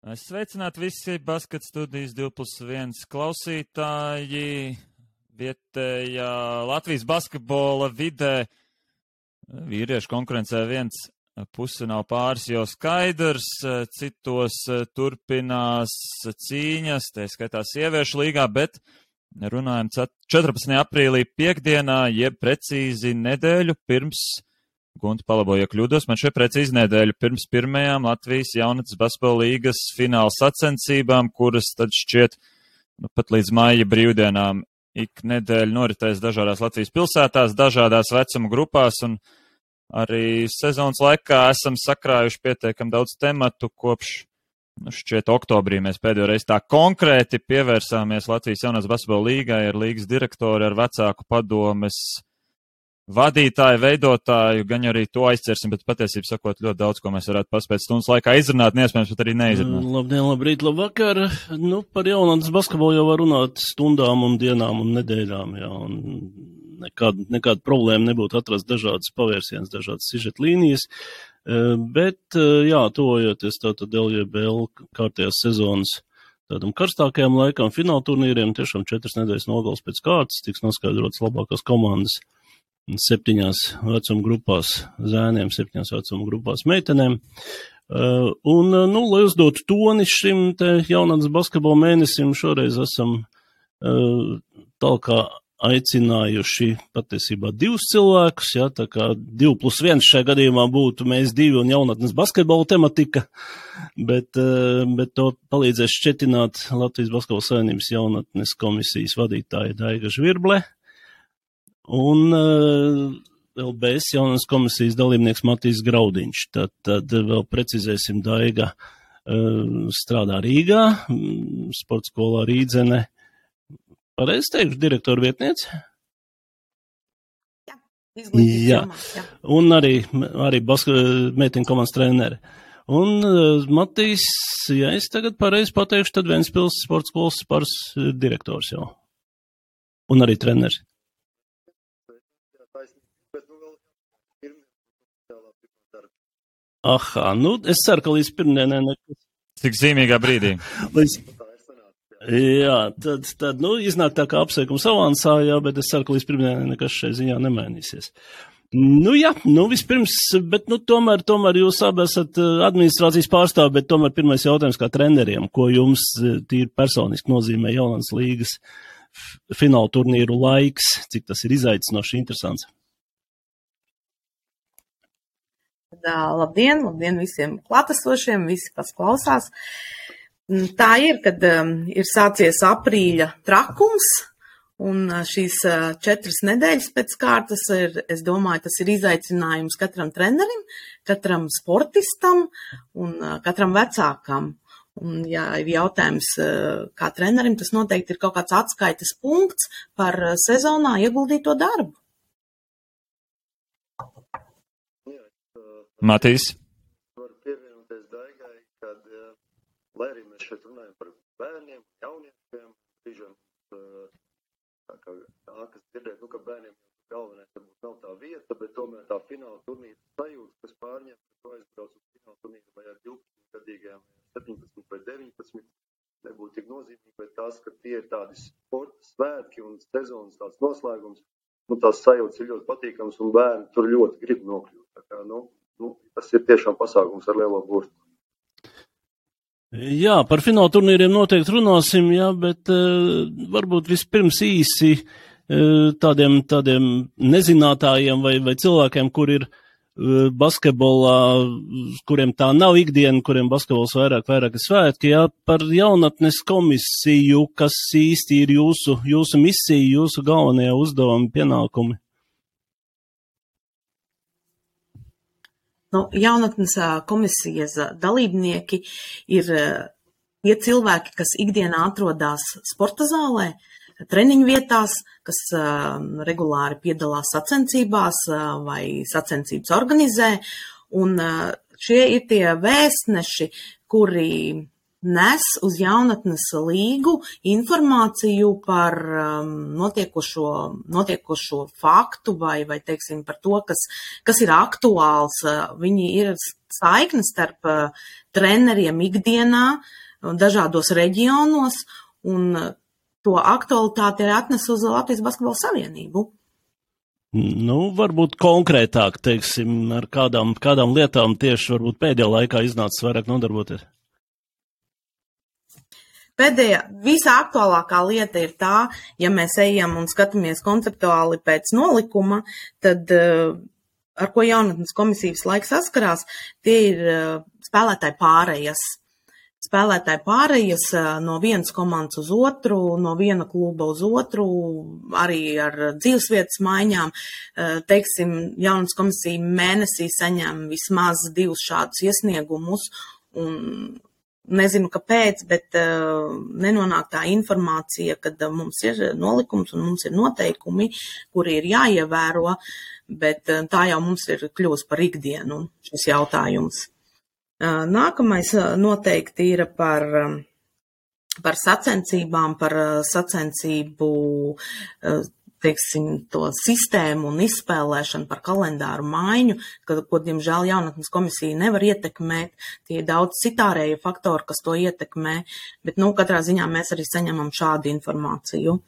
Sveicināti visi basket studijas 2 plus 1 klausītāji. Vietējā Latvijas basketbola vidē vīriešu konkurencē viens pusi nav pāris jau skaidrs, citos turpinās cīņas, tā skaitā sieviešu līgā, bet runājam 14. aprīlī piekdienā, jeb precīzi nedēļu pirms Gunta palaboja kļūdos. Man šeit precīzi nedēļu pirms pirmajām Latvijas jaunatnes basketbola līgas fināla sacensībām, kuras tad šķiet nu, pat līdz māja brīvdienām ik nedēļu noritēs dažādās Latvijas pilsētās, dažādās vecuma grupās, un arī sezonas laikā esam sakrājuši pietiekam daudz tematu kopš, nu, šķiet, oktobrī mēs pēdējo reizi tā konkrēti pievērsāmies Latvijas jaunās basketbola līgai ar līgas direktoru, ar vecāku padomes vadītāju, veidotāju, gan arī to aizcersim, bet patiesībā sakot, ļoti daudz, ko mēs varētu paspēt stundas laikā izrunāt, neiespējams pat arī neizrunāt. Mm, labdien, labrīt, labvakar. Nu, par jaunatnes basketbolu jau var runāt stundām un dienām un nedēļām, jā, un nekāda, nekāda problēma nebūtu atrast dažādas pavērsiens, dažādas sižet līnijas, e, bet, e, jā, tojoties tātad LJBL kārtējās sezonas tādam karstākajam laikam, fināla turnīriem, tiešām četras nedēļas nogals pēc kārtas, tiks noskaidrots labākās komandas septiņās vecuma grupās zēniem, septiņās vecuma grupās meitenēm. Uh, un, uh, nu, lai uzdotu toni šim te jaunatnes basketbola mēnesim, šoreiz esam uh, tālāk aicinājuši patiesībā divus cilvēkus, ja, tā kā divi plus viens šajā gadījumā būtu mēs divi un jaunatnes basketbola tematika, bet, bet to palīdzēs šķetināt Latvijas basketbola savienības jaunatnes komisijas vadītāja Daiga Žvirble. Un uh, vēl BS jaunas komisijas dalībnieks Matīs Graudiņš. Tad, tad vēl precizēsim Daiga uh, strādā Rīgā, mm, sporta skolā Rīdzene. Pareizi teikšu, direktora vietniece? Jā, jā. jā. Un arī, arī meitiņu komandas treneri. Un uh, Matīs, ja es tagad pareizi pateikšu, tad viens pils sporta skolas pars direktors jau. Un arī treneris. Aha, nu, es ceru, ka līdz pirmdienai nekas. Cik zīmīgā brīdī. līdz... Jā, tad, tad, nu, iznāk tā kā apsveikums avansā, jā, bet es ceru, ka līdz pirmdienai nekas šai ziņā nemainīsies. Nu, jā, nu, vispirms, bet, nu, tomēr, tomēr jūs abi esat eh, administrācijas pārstāvi, bet tomēr pirmais jautājums kā treneriem, ko jums eh, tīri personiski nozīmē jaunās līgas fināla turnīru laiks, cik tas ir izaicinoši interesants? Labdien, labdien visiem klātesošiem, visi, kas klausās. Mm, tā ir, kad ir sācies aprīļa trakums, un šīs četras nedēļas pēc kārtas ir, es domāju, tas ir izaicinājums katram trenerim, katram sportistam un katram vecākam. Un, ja ir jautājums kā trenerim, tas noteikti ir kaut kāds atskaites punkts par sezonā ieguldīto darbu. Matīs. Varu pievienoties Daigai, kad, eh, lai arī mēs šeit runājam par bērniem, jauniešiem, brīžam, eh, tā kā nākas dzirdēt, nu, ka bērniem galvenais varbūt nav tā vieta, bet tomēr tā fināla turnīra sajūta, kas pārņem, ka tu aizbrauc uz fināla turnīru vai ar 12 gadīgajām, 17 vai 19, nebūtu tik nozīmīgi, bet tas, ka tie ir tādi sporta svētki un sezonas tāds noslēgums, nu, tās sajūtas ir ļoti patīkams un bērni tur ļoti grib nokļūt. Tā kā, nu, nu, tas ir tiešām pasākums ar lielo burtu. Jā, par fināla turnīriem noteikti runāsim, jā, bet uh, varbūt vispirms īsi uh, tādiem, tādiem nezinātājiem vai, vai cilvēkiem, kur ir uh, basketbolā, kuriem tā nav ikdiena, kuriem basketbols vairāk, vairāk ir svētki, jā, par jaunatnes komisiju, kas īsti ir jūsu, jūsu misija, jūsu galvenie uzdevumi, pienākumi. Nu, jaunatnes komisijas dalībnieki ir tie cilvēki, kas ikdienā atrodas sporta zālē, treniņu vietās, kas regulāri piedalās sacensībās vai sacensības organizē. Un šie ir tie vēstneši, kuri nes uz jaunatnes līgu informāciju par um, notiekošo, notiekošo faktu vai, vai, teiksim, par to, kas, kas ir aktuāls. Viņi ir saikne starp treneriem ikdienā, dažādos reģionos, un to aktualitāti ir atnesusi uz Latvijas Basketbola Savienību. Nu, varbūt konkrētāk, teiksim, ar kādām, kādām lietām tieši pēdējā laikā iznācis vairāk nodarboties. Pēdējā, visaktuālākā lieta ir tā, ja mēs ejam un skatāmies konceptuāli pēc nolikuma, tad uh, ar ko jaunatnes komisijas laiks saskarās, tie ir uh, spēlētāji pārējas spēlētāji pārējas no vienas komandas uz otru, no viena kluba uz otru, arī ar dzīvesvietas maiņām. Teiksim, jaunas komisija mēnesī saņem vismaz divus šādus iesniegumus, un nezinu kāpēc, bet nenonāk tā informācija, kad mums ir nolikums un mums ir noteikumi, kuri ir jāievēro, bet tā jau mums ir kļūst par ikdienu šis jautājums. Nākamais noteikti ir par, par sacensībām, par sacensību, teiksim, to sistēmu un izspēlēšanu par kalendāru maiņu, ka, ko, diemžēl, jaunatnes komisija nevar ietekmēt. Tie ir daudz citārēju faktori, kas to ietekmē, bet, nu, katrā ziņā mēs arī saņemam šādu informāciju.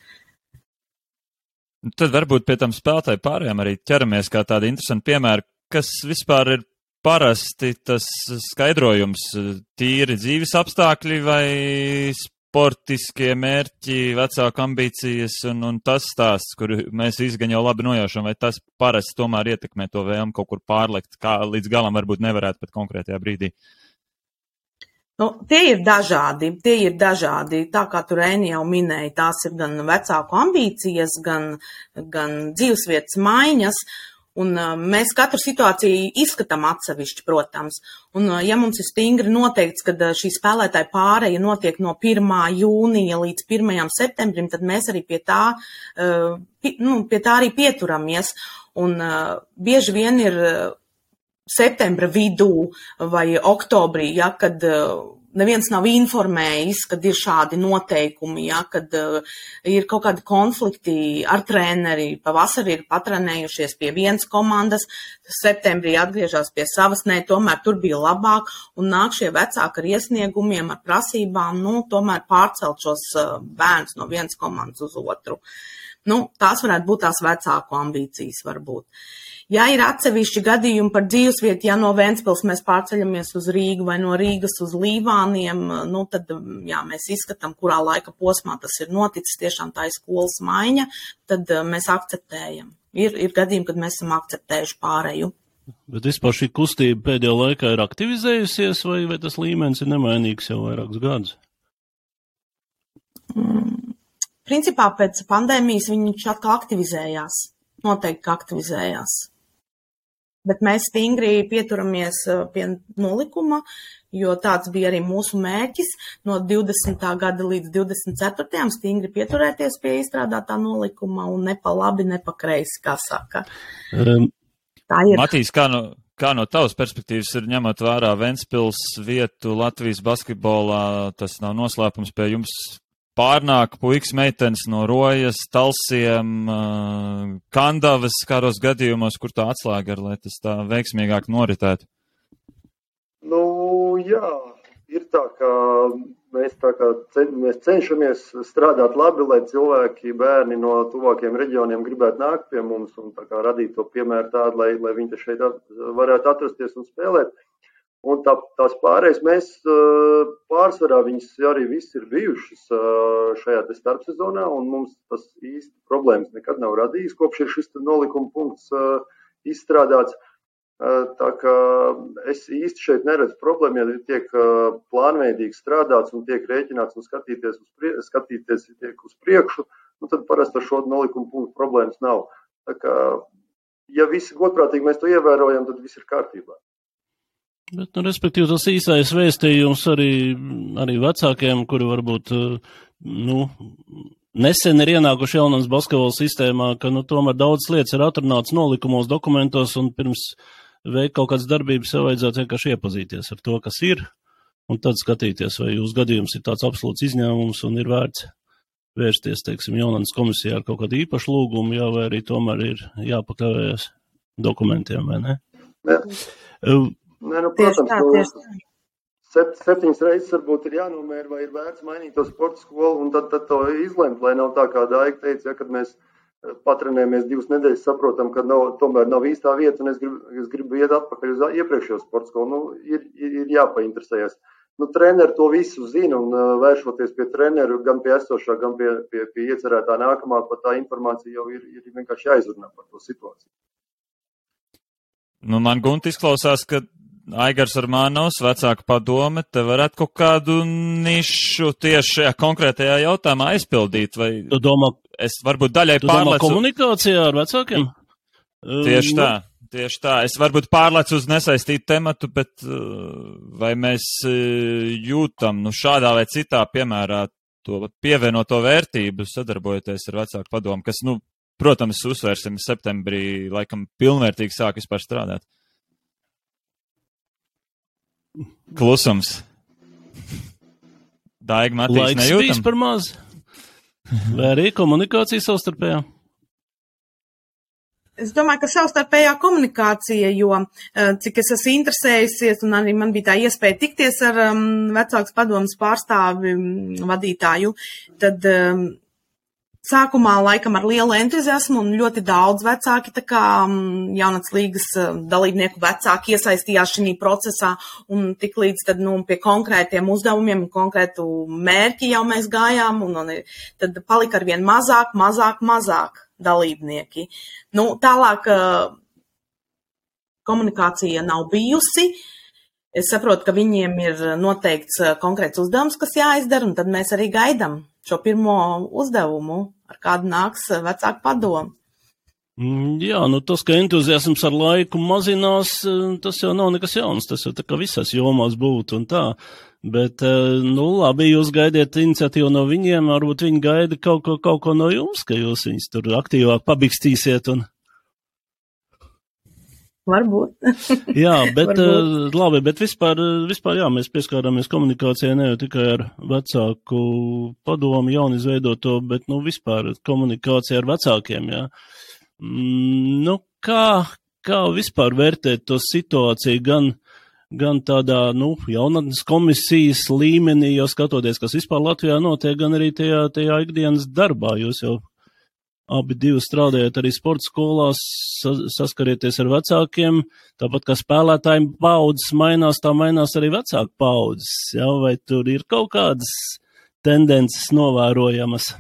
Tad varbūt pie tam spēlētāju pārējām arī ķeramies kā tādi interesanti piemēri, kas vispār ir parasti tas skaidrojums tīri dzīves apstākļi vai sportiskie mērķi, vecāku ambīcijas un, un tas stāsts, kur mēs izgaņ jau labi nojaušam, vai tas parasti tomēr ietekmē to vēlmu kaut kur pārlekt, kā līdz galam varbūt nevarētu pat konkrētajā brīdī. Nu, tie ir dažādi, tie ir dažādi. Tā kā tur Rēni jau minēja, tās ir gan vecāku ambīcijas, gan, gan dzīvesvietas maiņas. Uh, Un mēs katru situāciju izskatām atsevišķi, protams. Un, ja mums ir stingri noteikts, ka šī spēlētāja pāreja notiek no 1. jūnija līdz 1. septembrim, tad mēs arī pie tā, nu, pie tā arī pieturamies. Un bieži vien ir septembra vidū vai oktobrī, ja, kad neviens nav informējis, kad ir šādi noteikumi, ja, kad uh, ir kaut kādi konflikti ar treneri, pavasarī ir patrenējušies pie vienas komandas, septembrī atgriežas pie savas, nē, tomēr tur bija labāk, un nāk šie vecāki ar iesniegumiem, ar prasībām, nu, tomēr pārcelt šos uh, bērns no vienas komandas uz otru. Nu, tās varētu būt tās vecāku ambīcijas varbūt. Uh, Ja ir atsevišķi gadījumi par dzīvesvietu, ja no Ventspils mēs pārceļamies uz Rīgu vai no Rīgas uz Līvāniem, nu tad, jā, mēs izskatām, kurā laika posmā tas ir noticis, tiešām tā ir skolas maiņa, tad eh, mēs akceptējam. Ir, ir gadījumi, kad mēs esam akceptējuši pārēju. Bet vispār šī kustība pēdējā laikā ir aktivizējusies, vai, vai tas līmenis ir nemainīgs jau vairākus gadus? Mm, principā pēc pandēmijas viņš atkal aktivizējās. Noteikti aktivizējās bet mēs stingri pieturamies uh, pie nolikuma, jo tāds bija arī mūsu mērķis no 20. gada līdz 24. stingri pieturēties pie izstrādātā nolikuma un ne pa labi, ne pa kreisi, kā saka. Um, Tā ir. Matīs, kā no, kā no tavas perspektīvas ir ņemot vērā Ventspils vietu Latvijas basketbolā, tas nav noslēpums pie jums pārnāk puikas meitenes no rojas, talsiem, kandavas kādos gadījumos, kur tā atslēga ir, lai tas tā veiksmīgāk noritētu? Nu, jā, ir tā, ka mēs, tā kā cen, mēs cenšamies strādāt labi, lai cilvēki, bērni no tuvākiem reģioniem gribētu nākt pie mums un radīt to piemēru tādu, lai, lai viņi šeit varētu atrasties un spēlēt. Uh, Un tā, tās pārējais mēs pārsvarā viņas arī viss ir bijušas šajā starpsezonā, un mums tas īsti problēmas nekad nav radījis, kopš ir šis nolikuma punkts izstrādāts. Tā kā es īsti šeit neredzu problēmu, ja tiek plānveidīgi strādāts un tiek rēķināts un skatīties uz, prie, skatīties uz priekšu, nu tad parasti ar šo nolikumu punktu problēmas nav. Tā kā, ja visi godprātīgi mēs to ievērojam, tad viss ir kārtībā. Bet, nu, respektīvi, tas īsais vēstījums arī, arī vecākiem, kuri varbūt, eh, nu, nesen ir ienākuši jaunās basketbola sistēmā, ka, nu, tomēr daudz lietas ir atrunāts nolikumos, dokumentos, un pirms veikt kaut kādas darbības, jau vajadzētu vienkārši iepazīties ar to, kas ir, un tad skatīties, vai jūsu gadījums ir tāds absolūts izņēmums un ir vērts vērsties, teiksim, jaunās komisijā ar kaut kādu īpašu lūgumu, jā, vai arī tomēr ir jāpakavējas dokumentiem, vai ne? Jā. Nē, nu, protams, tā, nu. Sep, septiņas reizes varbūt ir jānomēra, vai ir vērts mainīt to sporta skolu, un tad, tad to izlemt, lai nav tā, kā Daiga teica, ja, kad mēs eh, patrenējamies divas nedēļas, saprotam, ka nav, tomēr nav īstā vieta, un es gribu, es gribu iet atpakaļ uz iepriekšējo sporta skolu. Nu, ir, ir, ir jāpainteresējas. Nu, treneri to visu zina, un uh, vēršoties pie treneru, gan pie esošā, gan pie, pie, pie iecerētā nākamā, pat tā informācija jau ir, ir vienkārši jāizrunā par to situāciju. Nu, man gunti izklausās, ka Aigars Armānovs, vecāka padome, te varētu kaut kādu nišu tieši šajā konkrētajā jautājumā aizpildīt, vai Tu domā, es varbūt daļai pārlecu. komunikācijā ar vecākiem? Tieši Nu, tā, tieši tā. Es varbūt pārlecu uz nesaistītu tematu, bet uh, vai mēs uh, jūtam, nu, šādā vai citā piemērā to pievienoto vērtību sadarbojoties ar vecāku padomu, kas, nu, protams, uzsvērsim septembrī, laikam, pilnvērtīgi sāk vispār strādāt. Klusums. Daiga Matīs Laiks bijis nejūtam. par maz. Vai arī komunikācija savstarpējā? Es domāju, ka savstarpējā komunikācija, jo eh, cik es esmu interesējusies, un arī man bija tā iespēja tikties ar um, vecāks padomas pārstāvi um, vadītāju, tad um, sākumā laikam ar lielu entuziasmu un ļoti daudz vecāki, tā kā um, jaunats līgas uh, dalībnieku vecāki iesaistījās šī procesā un tik līdz tad, nu, pie konkrētiem uzdevumiem un konkrētu mērķi jau mēs gājām, un, un tad palika arvien mazāk, mazāk, mazāk dalībnieki. Nu, tālāk uh, komunikācija nav bijusi. Es saprotu, ka viņiem ir noteikts uh, konkrēts uzdevums, kas jāizdara, un tad mēs arī gaidām šo pirmo uzdevumu, ar kādu nāks uh, vecāku padomu. Mm, Jā, nu tas, ka entuziasms ar laiku mazinās, eh, tas jau nav nekas jauns. Tas jau tā kā visās jomās būtu un tā. Bet, eh, nu labi, jūs gaidiet iniciatīvu no viņiem, varbūt viņi gaida kaut ko, kaut ko no jums, ka jūs viņus tur aktīvāk pabikstīsiet un. Varbūt. Jā, bet Varbūt. uh, labi, bet vispār, eh, vispār jā, mēs pieskārāmies komunikācijai ne jau tikai ar vecāku padomu jaunizveidoto, bet, nu, vispār komunikācija ar vecākiem, jā. Mm, nu, kā, kā vispār vērtēt to situāciju gan, gan tādā, nu, jaunatnes komisijas līmenī, jo skatoties, kas vispār Latvijā notiek, gan arī tajā, tajā ikdienas darbā, jūs jau abi divi strādājat arī sporta skolās, sa saskarieties ar vecākiem, tāpat kā spēlētājiem paudzes mainās, tā mainās arī vecāku paudzes, jā, vai tur ir kaut kādas tendences novērojamas?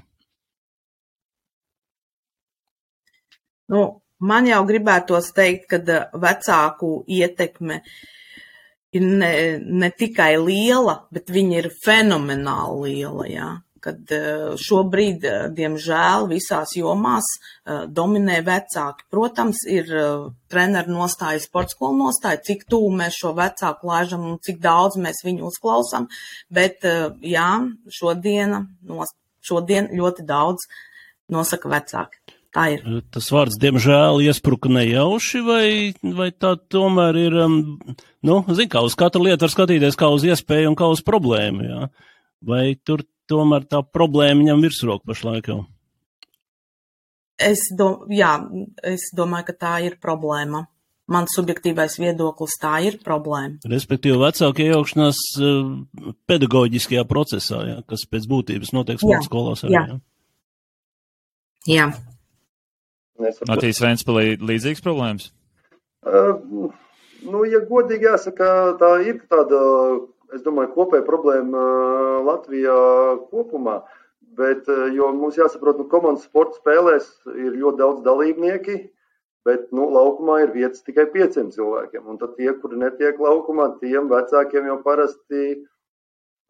Nu, man jau gribētos teikt, ka eh, vecāku ietekme ir ne, ne tikai liela, bet viņa ir fenomenāli liela. Jā. Kad eh, šobrīd, eh, diemžēl, visās jomās eh, dominē vecāki. Protams, ir treneru nostāja, sporta skolu nostāja, cik tuvu mēs šo vecāku laižam un cik daudz mēs viņu uzklausām. Bet, jā, šodien, šodien ļoti daudz nosaka vecāki. Tā ir. Tas vārds, diemžēl, iespruka nejauši, vai, vai tā tomēr ir, um, nu, zin, kā uz katru lietu var skatīties kā uz iespēju un kā uz problēmu, jā? Vai tur tomēr tā problēma ņem virsroku pašlaik jau? Es, do, jā, es domāju, ka tā ir problēma. Mans subjektīvais viedoklis tā ir problēma. Respektīvi, vecāku iejaukšanās uh, pedagoģiskajā procesā, jā, kas pēc būtības notiek skolās arī. jā. Jā. Jā. Matīs Ventspēlī līdzīgas problēmas. Uh, nu, ja godīgi jāsaka, tā ir tāda, es domāju, kopēja problēma Latvijā kopumā. Bet, jo mums jāsaprot, ka nu, komandas sporta spēlēs ir ļoti daudz dalībnieki, bet nu, laukumā ir vietas tikai pieciem cilvēkiem. Un tad tie, kuri netiek laukumā, tiem vecākiem jau parasti,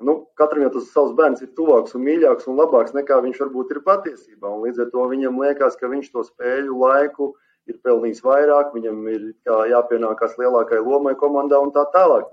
nu, katram jau tas savs bērns ir tuvāks un mīļāks un labāks nekā viņš varbūt ir patiesībā. Un līdz ar to viņam liekas, ka viņš to spēļu laiku ir pelnījis vairāk, viņam ir kā jāpienākās lielākai lomai komandā un tā tālāk.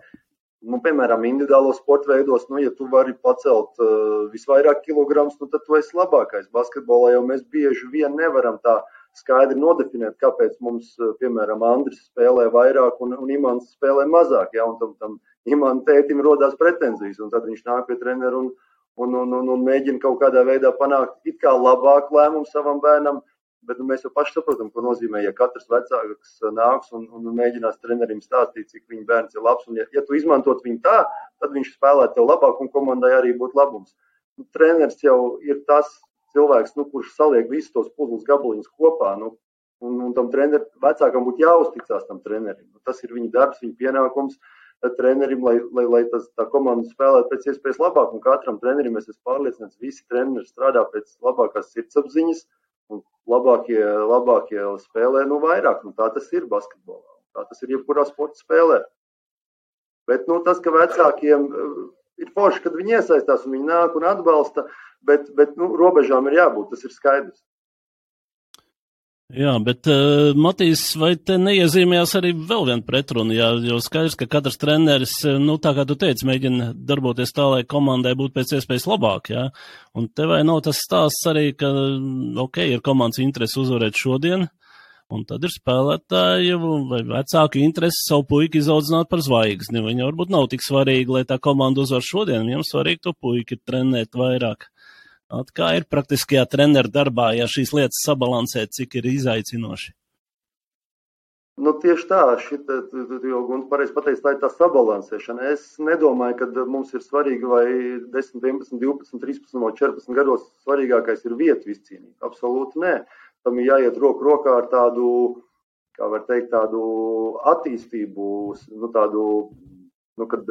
Nu, piemēram, individuālo sporta veidos, nu, ja tu vari pacelt uh, visvairāk kilogramus, nu, tad tu esi labākais. Basketbolā jau mēs bieži vien nevaram tā skaidri nodefinēt, kāpēc mums, uh, piemēram, Andris spēlē vairāk un, un Imants spēlē mazāk. Ja? Un tam, tam Imants tētim rodās pretenzijas, un tad viņš nāk pie treneru un, un, un, un, un mēģina kaut kādā veidā panākt it kā labāku lēmumu savam bērnam, bet nu, mēs jau paši saprotam, ko nozīmē, ja katrs vecāks nāks un, un mēģinās trenerim stāstīt, cik viņa bērns ir labs. Un, ja, ja tu izmantot viņu tā, tad viņš spēlē tev labāk un komandai arī būtu labums. Nu, treneris jau ir tas cilvēks, nu, kurš saliek visus tos puzles gabaliņus kopā. Nu, un, un tam trenerim, vecākam būtu jāuzticas tam trenerim. Nu, tas ir viņa darbs, viņa pienākums. Uh, trenerim, lai, lai, lai tas, tā komanda spēlētu pēc iespējas labāk. Un katram trenerim es esmu pārliecināts, visi treneri strādā pēc labākās sirdsapziņas, un labākie, labākie spēlē nu vairāk. Nu, tā tas ir basketbolā. Tā tas ir jebkurā sporta spēlē. Bet nu, tas, ka vecākiem eh, ir forši, kad viņi iesaistās un viņi nāk un atbalsta, bet, bet nu, robežām ir jābūt, tas ir skaidrs. Jā, bet uh, Matīs, vai te neiezīmējās arī vēl viena pretruna? Jā, jo skaidrs, ka katrs treneris, eh, nu tā kā tu teici, mēģina darboties tā, lai komandai būtu pēc iespējas labāk, jā. Un te vai nav tas stāsts arī, ka, ok, ir komandas interesi uzvarēt šodien, un tad ir spēlētāji vai vecāku interesi savu puiku izaudzināt par zvaigzni. Viņa varbūt nav tik svarīga, lai tā komanda uzvar šodien, viņam svarīgi to puiku trenēt vairāk. Kā ir praktiskajā treneru darbā, ja šīs lietas sabalansē, cik ir izaicinoši? Nu, tieši tā, šita, jau pareizi pateica, tā ir tā sabalansēšana. Es nedomāju, ka mums ir svarīgi, vai 10, 11, 12, 13 vai 14 gados svarīgākais ir vietu izcīnīt. Absolūti nē. Tam ir jāiet roku rokā ar tādu, kā var teikt, tādu attīstību, nu, tādu, nu, kad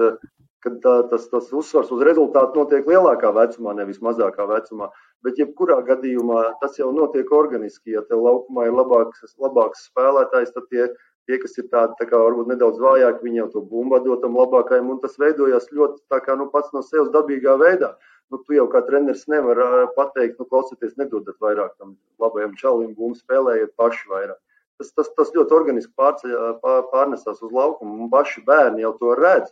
kad tā, tas, tas uzsvars uz rezultātu notiek lielākā vecumā, nevis mazākā vecumā. Bet, jebkurā gadījumā, tas jau notiek organiski. Ja tev laukumā ir labāks, labāks spēlētājs, tad tie, tie kas ir tādi, tā kā varbūt nedaudz vājāki, viņi jau to bumbu dod tam labākajam, un tas veidojas ļoti tā kā nu, pats no sevis dabīgā veidā. Nu, tu jau kā treneris nevar pateikt, nu, klausieties, nedodat vairāk tam labajam čalim, bumbu spēlējiet paši vairāk. Tas, tas, tas ļoti organiski pārceļ, pārnesās uz laukumu, un paši bērni jau to redz.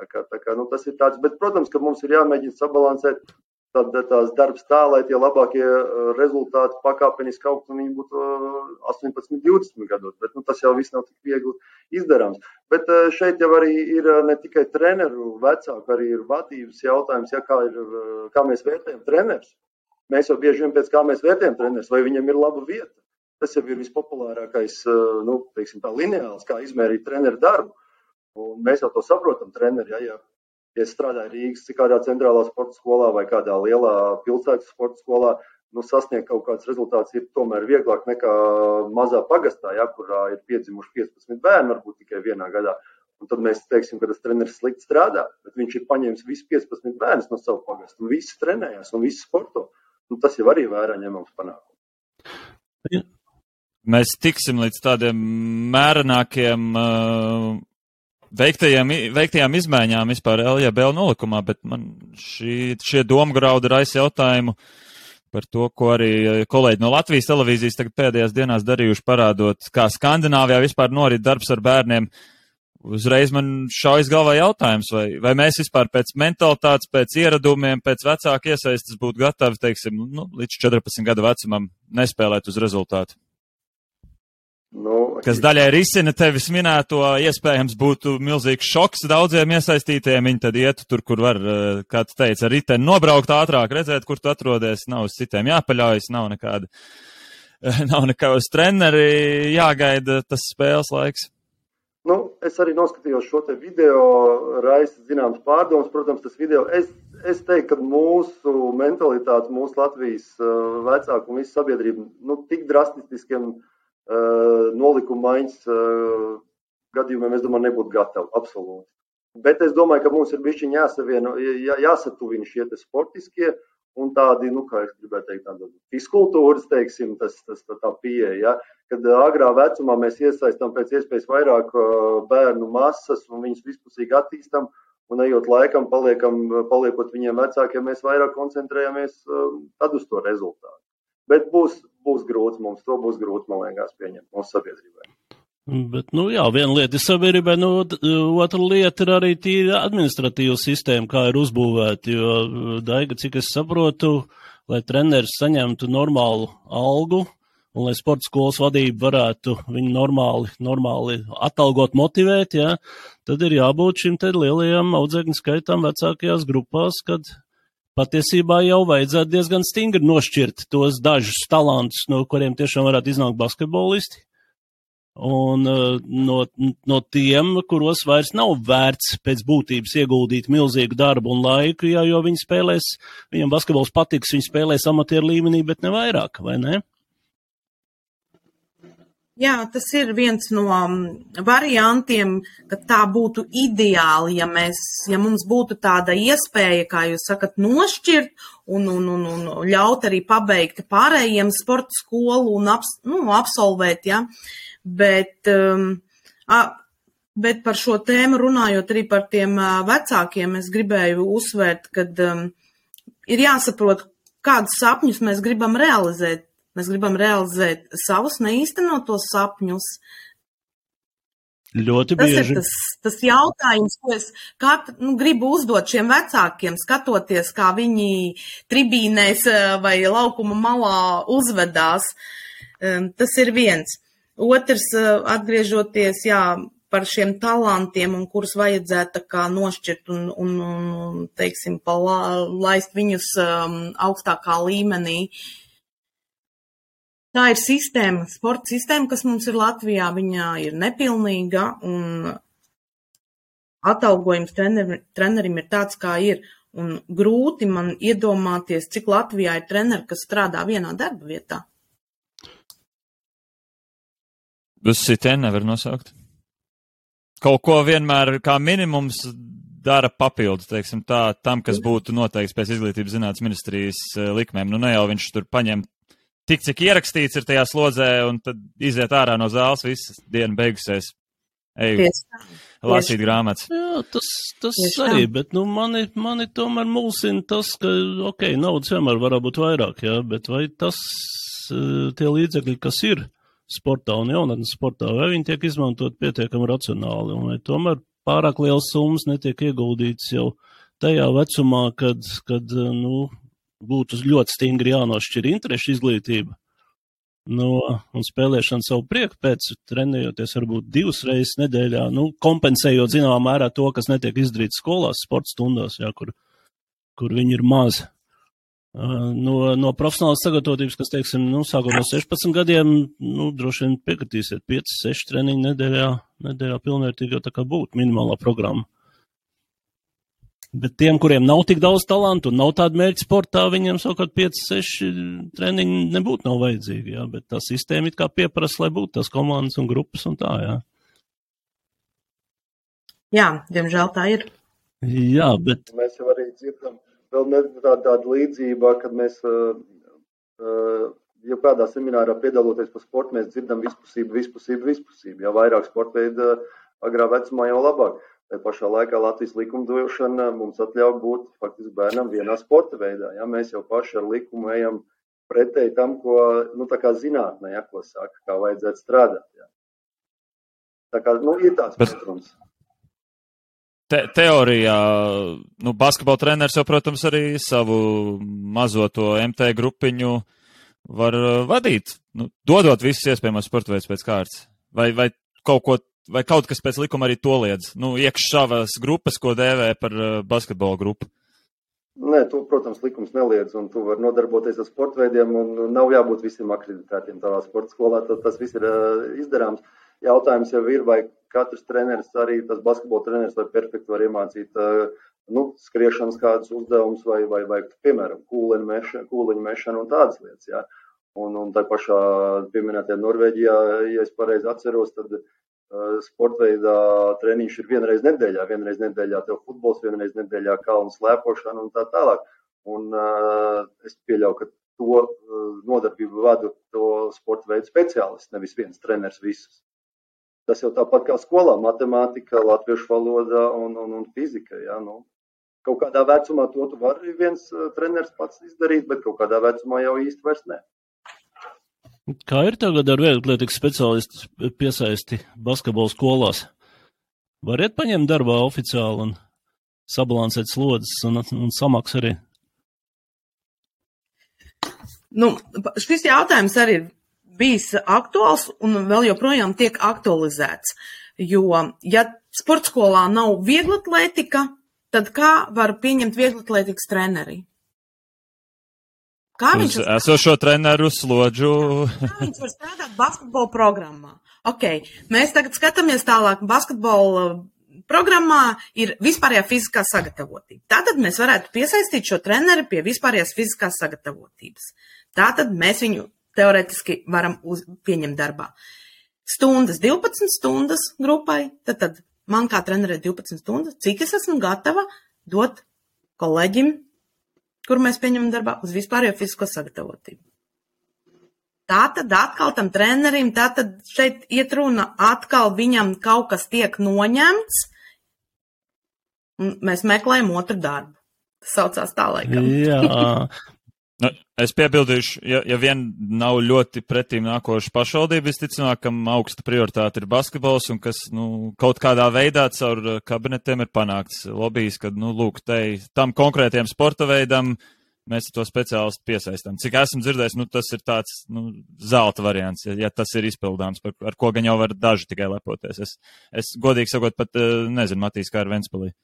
Tā kā, tā kā, nu, tas ir tāds, bet, protams, ka mums ir jāmēģina sabalansēt tad, tās darbs tā, lai tie labākie rezultāti pakāpeniski augtu un viņi būtu 18, uh, 20 gados. Bet nu, tas jau viss nav tik viegli izdarāms. Bet šeit jau arī ir ne tikai treneru vecāku, arī ir vadības jautājums, ja, kā, ir, kā mēs vērtējam trenerus. Mēs jau bieži vien pēc kā mēs vērtējam trenerus, vai viņam ir laba vieta. Tas jau ir vispopulārākais, nu, teiksim, tā lineāls, kā izmērīt treneru darbu. Un mēs jau to saprotam, treneri. Ja, ja, ja es strādāju Rīgas, kādā centrālā sporta skolā vai kādā lielā pilsētas sporta skolā, nu, sasniegt kaut kādus rezultātus ir tomēr vieglāk nekā mazā pagastā, ja, kurā ir piedzimuši 15 bērni, varbūt tikai vienā gadā. Un tad mēs teiksim, ka tas treneris slikti strādā, bet viņš ir paņēmis visus 15 bērnus no sava pagasta, un visi trenējās, un visi sporto. Un tas jau arī vērā ņemams panākums. Mēs tiksim līdz tādiem mērenākiem uh, veiktajām, veiktajām izmaiņām vispār LJBL nolikumā, bet man šī, šie domgrauda raisa jautājumu par to, ko arī eh, kolēģi no Latvijas televīzijas tagad pēdējās dienās darījuši, parādot, kā Skandināvijā vispār norit darbs ar bērniem. Uzreiz man šaujas galvā jautājums, vai, vai mēs vispār pēc mentalitātes, pēc ieradumiem, pēc vecāka iesaistas būtu gatavi, teiksim, nu, līdz 14 gadu vecumam nespēlēt uz rezultātu. Nu, kas daļai risina tevis minēto, iespējams būtu milzīgs šoks daudziem iesaistītiem. Viņi tad ietu tur, kur var, eh, kā tu teici, ar riteni nobraukt ātrāk, redzēt, kur tu atrodies, nav uz citiem jāpaļaujas, nav nekāda, nav nekā uz treneri jāgaida tas spēles laiks. Nu, es arī noskatījos šo video, raisa zināms pārdoms. Protams, tas video, es, es teiktu, ka mūsu mentalitāte, mūsu Latvijas uh, vecāku un visu sabiedrību, nu, tik drastiskiem uh, Eh, nolikuma maiņas eh, gadījumiem, es domāju, nebūtu gatavi. Absolūti. Bet es domāju, ka mums ir bijuši jāsavieno, jā, jāsatuvina šie sportiskie un tādi, nu, kā es gribēju teikt, tāda fiskultūras, teiksim, tas, tas tā, tā pieeja. Ja? Kad agrā vecumā mēs iesaistām pēc iespējas vairāk bērnu masas un viņus vispusīgi attīstam, un ejot laikam, paliekam, paliekot viņiem vecākiem, mēs vairāk koncentrējamies tad uz to rezultātu. Bet būs, būs grūti mums, to būs grūti, man liekas, pieņemt mūsu sabiedrībai. Bet, nu jā, viena lieta ir sabiedrībai, nu, otra lieta ir arī tīra administratīva sistēma, kā ir uzbūvēta, jo, Daiga, cik es saprotu, lai treneris saņemtu normālu algu un lai sporta skolas vadība varētu viņu normāli, normāli atalgot, motivēt, jā, tad ir jābūt šim te lielajam audzēkņu skaitam vecākajās grupās, kad patiesībā jau vajadzētu diezgan stingri nošķirt tos dažus talantus, no kuriem tiešām varētu iznākt basketbolisti. Un uh, no, no tiem, kuros vairs nav vērts pēc būtības ieguldīt milzīgu darbu un laiku, jā, jo viņi spēlēs, viņam basketbols patiks, viņi spēlēs amatieru līmenī, bet ne vairāk, vai ne? Jā, tas ir viens no um, variantiem, ka tā būtu ideāli, ja, mēs, ja mums būtu tāda iespēja, kā jūs sakat, nošķirt un, un, un, un ļaut arī pabeigt pārējiem sporta skolu un abs, nu, absolvēt, ja. Bet, um, a, bet par šo tēmu runājot arī par tiem vecākiem, es gribēju uzsvērt, ka um, ir jāsaprot, kādus sapņus mēs gribam realizēt Mēs gribam realizēt savus neīstenotos sapņus. Ļoti tas bieži. ir tas, tas jautājums, ko es katru, nu, gribu uzdot šiem vecākiem, skatoties, kā viņi tribīnēs eh, vai laukuma malā uzvedās. Tas ir viens. Otrs, eh, atgriežoties, jā, par šiem talantiem un kurus vajadzētu kā nošķirt un, un, un teiksim, palā, laist viņus um, augstākā līmenī. Uh, Tā ir sistēma, sporta sistēma, kas mums ir Latvijā. Viņa ir nepilnīga un atalgojums treneri, trenerim ir tāds, kā ir. Un grūti man iedomāties, cik Latvijā ir treneri, kas strādā vienā darba vietā. Uz sitienu nevar nosaukt. Kaut ko vienmēr kā minimums dara papildus, teiksim, tā, tam, kas būtu noteikts pēc izglītības zinātnes ministrijas eh, likmēm. Nu, ne jau viņš tur paņem tik, cik ierakstīts ir tajā slodzē, un tad iziet ārā no zāles, visas diena beigusies. Eju, lasīt grāmatas. Jā, tas, tas Tieši arī, bet, nu, mani, mani tomēr mulsina tas, ka, ok, naudas vienmēr var būt vairāk, jā, bet vai tas, eh, tie līdzekļi, kas ir sportā un jaunatnes sportā, vai viņi tiek izmantot pietiekami racionāli, un vai tomēr pārāk liels summas netiek ieguldīts jau tajā vecumā, kad, kad, nu, būtu ļoti stingri jānošķir interešu izglītība no un spēlēšana savu prieku pēc, trenējoties varbūt divas reizes nedēļā, nu, kompensējot zināmā mērā to, kas netiek izdarīts skolās, sporta stundās, jā, kur, kur viņi ir mazi. No, no profesionālas sagatavotības, kas, teiksim, nu, sākot no 16 gadiem, nu, droši vien piekritīsiet 5, 6 treniņu nedēļā, nedēļā pilnvērtīgi jau tā kā būtu minimālā programma. Bet tiem, kuriem nav tik daudz talantu un nav tāda mērķa sportā, viņiem savukārt 5-6 treniņi nebūtu nav vajadzīgi. Jā, bet tā sistēma it kā pieprasa, lai būtu tās komandas un grupas un tā, jā. Jā, diemžēl tā ir. Jā, bet. Mēs jau arī dzirdam vēl tāda, tāda līdzība, kad mēs, uh, uh, ja kādā seminārā piedaloties par sportu, mēs dzirdam vispusību, vispusību, vispusību. Ja vairāk sporta veidu agrā vecumā jau labāk. Tā pašā laikā Latvijas likumdošana mums atļauj būt faktiski bērnam vienā sporta veidā. Ja? Mēs jau paši ar likumu ejam pretēji tam, ko nu, zinātnē, ja, ko saka, kā vajadzētu strādāt. Ja? Tā kā nu, ir tāds pretruns. Te, teorijā, nu, basketbola treneris jau, protams, arī savu mazo to MT grupiņu var uh, vadīt, nu, dodot visus iespējamos sporta veidus pēc kārtas. Vai, vai kaut ko vai kaut kas pēc likuma arī to liedz? Nu, iekšāvās grupas, ko dēvē par uh, basketbola grupu. Nē, to, protams, likums neliedz, un tu vari nodarboties ar sporta veidiem, un nav jābūt visiem akreditētiem tavā sporta skolā. Tad tas viss ir uh, izdarāms. Jautājums jau ir, vai katrs treneris, arī tas basketbola treneris, vai perfekti var iemācīt uh, nu, skriešanas kādus uzdevumus, vai, vai, vai, piemēram, kūleņu mešanu, kūleņu mešanu un tādas lietas. Jā. Un, un tā pašā pieminētajā Norvēģijā, ja es pareizi atceros, tad uh, Eh, sporta veidā treniņš ir vienreiz nedēļā, vienreiz nedēļā tev futbols, vienreiz nedēļā kalnu slēpošana un tā tālāk. Un uh, es pieļauju, ka to uh, nodarbību vada to sporta veidu speciālists, nevis viens treneris visus. Tas jau tāpat kā skolā, matemātika, latviešu valoda un, un, un fizika. Ja, nu. Kaut kādā vecumā to tu vari viens treneris pats izdarīt, bet kaut kādā vecumā jau īsti vairs ne. Kā ir tagad ar vieglatlētikas speciālistu piesaisti basketbola skolās? Variet paņemt darbā oficiāli un sabalansēt slodzes un, un samaks arī? Nu, šis jautājums arī ir bijis aktuāls un vēl joprojām tiek aktualizēts. Jo, ja sportskolā nav vieglatlētika, tad kā var pieņemt vieglatlētikas treneri? Kā Uz viņš, var- esošo treneru slodžu. kā viņš var strādāt basketbola programmā? Ok, mēs tagad skatāmies tālāk. Basketbola programmā ir vispārējā fiziskā sagatavotība. Tātad mēs varētu piesaistīt šo treneri pie vispārējās fiziskās sagatavotības. Tātad mēs viņu teoretiski varam uz, pieņemt darbā. Stundas, 12 stundas grupai, tad, tad man kā trenerē 12 stundas, cik es esmu gatava dot kolēģim, kur mēs pieņemam darbā uz vispārējo fizisko sagatavotību. Tā tad atkal tam trenerim, tā tad šeit iet runa, atkal viņam kaut kas tiek noņemts, un mēs meklējam otru darbu. Tas saucās tā laikam. Jā, Nu, es piebildīšu, ja, ja vien nav ļoti pretīm nākoša pašvaldība, visticamāk, kam augsta prioritāte ir basketbols un kas, nu, kaut kādā veidā caur uh, kabinetiem ir panākts lobbyis, kad, nu, lūk, te, tam konkrētiem sporta veidam mēs to speciālistu piesaistām. Cik esmu dzirdējis, nu, tas ir tāds, nu, zelta variants, ja, ja tas ir izpildāms, par, ar ko gan jau var daži tikai lepoties. Es, es godīgi sakot, pat uh, nezinu, Matīs, kā ar Ventspilī.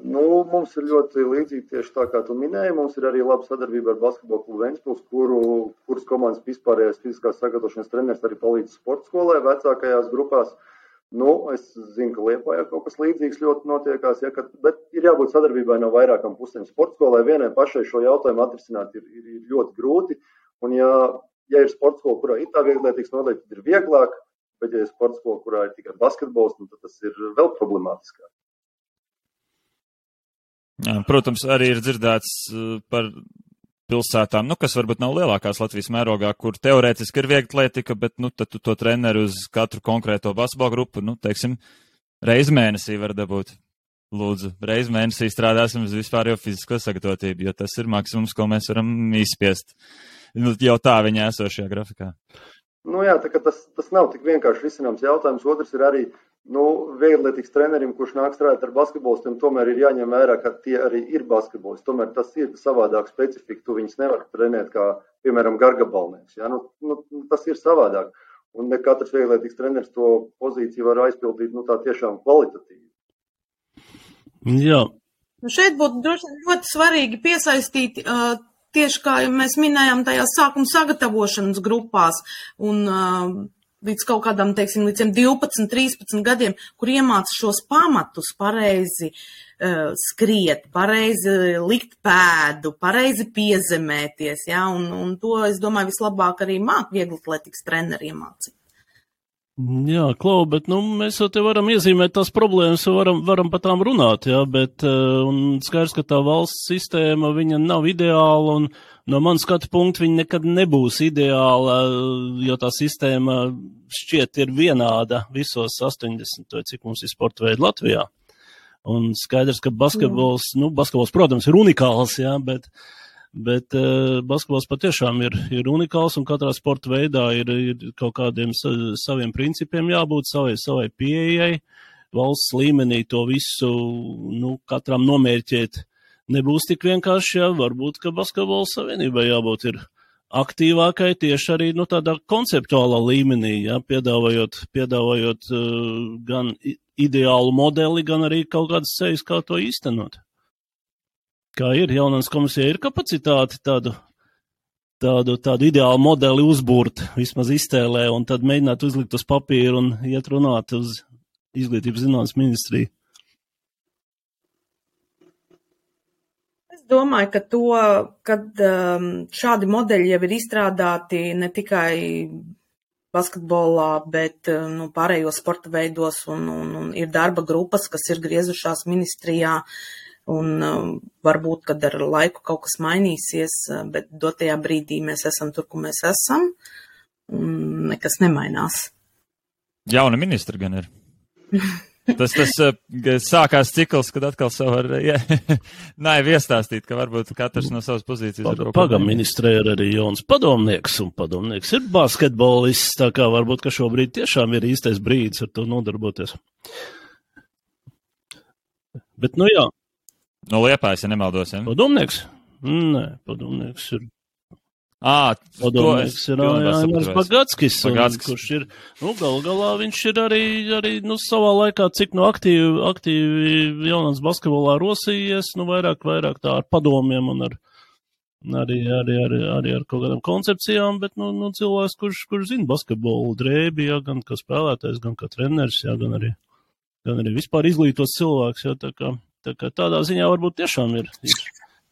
Nu, mums ir ļoti līdzīgi tieši tā, kā tu minēji. Mums ir arī laba sadarbība ar basketbolu klubu Ventspils, kuru, kuras komandas vispārējais fiziskās sagatavošanas treneris arī palīdz sporta skolē vecākajās grupās. Nu, es zinu, ka Liepājā kaut kas līdzīgs ļoti notiekās, ja, kad, bet ir jābūt sadarbībai no vairākām pusēm. Sporta skolē vienai pašai šo jautājumu atrisināt ir, ir, ir ļoti grūti. Un, ja, ja ir sporta skola, kurā ir tā vieglietīgs noteikti, ir vieglāk, bet ja ir sporta skola, kurā ir tikai basketbols, nu, tad tas ir vēl problemātiskāk. Protams, arī ir dzirdēts uh, par pilsētām, nu, kas varbūt nav lielākās Latvijas mērogā, kur teorētiski ir viegla atletika, bet, nu, tad tu to treneru uz katru konkrēto basketbalu grupu, nu, teiksim, reizi mēnesī var dabūt. Lūdzu, reizi mēnesī strādāsim uz vispārējo fizisko sagatavotību, jo tas ir maksimums, ko mēs varam izspiest. Nu, jau tā viņa esošajā grafikā. Nu, jā, tā, tas, tas nav tik vienkārši risināms jautājums. Otrs ir arī nu, vieglietīgs trenerim, kurš nāk strādāt ar basketbolistiem. Tomēr ir jāņem vērā, ka tie arī ir basketbolisti. Tomēr tas ir savādāk specifika. Tu viņus nevar trenēt kā, piemēram, gargabalnieks. Ja? Nu, nu, tas ir savādāk. Un ne katrs vieglietīgs treneris to pozīciju var aizpildīt nu, tā tiešām kvalitatīvi. jā. Nu, šeit būtu droši ļoti svarīgi piesaistīt uh, tieši kā mēs minējām tajās sākuma sagatavošanas grupās un uh, līdz kaut kādam, teiksim, līdz tiem 12, 13 gadiem, kur iemāca šos pamatus pareizi uh, skriet, pareizi likt pēdu, pareizi piezemēties, ja, un, un to, es domāju, vislabāk arī māk vieglatlētikas treneri iemācīt. Jā, Klau, bet nu, mēs jau te varam iezīmēt tās problēmas, varam, varam par tām runāt, jā, bet uh, un skaidrs, ka tā valsts sistēma, viņa nav ideāla, un no manas skatu punkta viņa nekad nebūs ideāla, jo tā sistēma šķiet ir vienāda visos 80, vai cik mums ir sporta veidi Latvijā. Un skaidrs, ka basketbols, jā. nu, basketbols, protams, ir unikāls, jā, bet, Bet uh, basketbols patiešām ir, ir unikāls un katrā sporta veidā ir, ir kaut kādiem sa, saviem principiem jābūt, savai, savai pieejai. Valsts līmenī to visu nu, katram nomērķēt nebūs tik vienkārši. Jā, varbūt, ka basketbola savienībai jābūt ir aktīvākai tieši arī nu, tādā konceptuālā līmenī, jā, piedāvājot, piedāvājot uh, gan ideālu modeli, gan arī kaut kādas sejas, kā to īstenot kā ir jaunās komisijā, ir kapacitāte tādu, tādu, tādu ideālu modeli uzbūrt, vismaz iztēlē, un tad mēģināt uzlikt uz papīra un iet runāt uz izglītības zinātnes ministriju. Es domāju, ka to, kad um, šādi modeļi jau ir izstrādāti ne tikai basketbolā, bet nu, pārējos sporta veidos, un, un, un ir darba grupas, kas ir griezušās ministrijā, un um, varbūt, kad ar laiku kaut kas mainīsies, bet dotajā brīdī mēs esam tur, kur mēs esam, un nekas nemainās. Jauna ministra gan ir. Tas, tas sākās cikls, kad atkal savu var, ja, nē, iestāstīt, ka varbūt katrs no savas pozīcijas Paga, ir. Pagam ministrē ir arī jauns padomnieks, un padomnieks ir basketbolists, tā kā varbūt, ka šobrīd tiešām ir īstais brīdis ar to nodarboties. Bet, nu jā. No Liepājas, ja nemaldos, ja? Padomnieks? Nē, padomnieks ir À, Padomnieks ir Jānis Bagatskis, Bagatskis. kurš ir, nu, gal galā viņš ir arī, arī, nu, savā laikā, cik nu aktīvi, aktīvi jaunās basketbolā rosījies, nu, vairāk, vairāk tā ar padomiem un ar, arī, arī, arī, arī ar kaut kādām koncepcijām, bet, nu, nu cilvēks, kurš, kurš zina basketbolu drēbi, jā, gan kā spēlētājs, gan kā treneris, jā, gan arī, gan arī vispār izglītots cilvēks, jā, tā kā, tā kā tādā ziņā varbūt tiešām ir, ir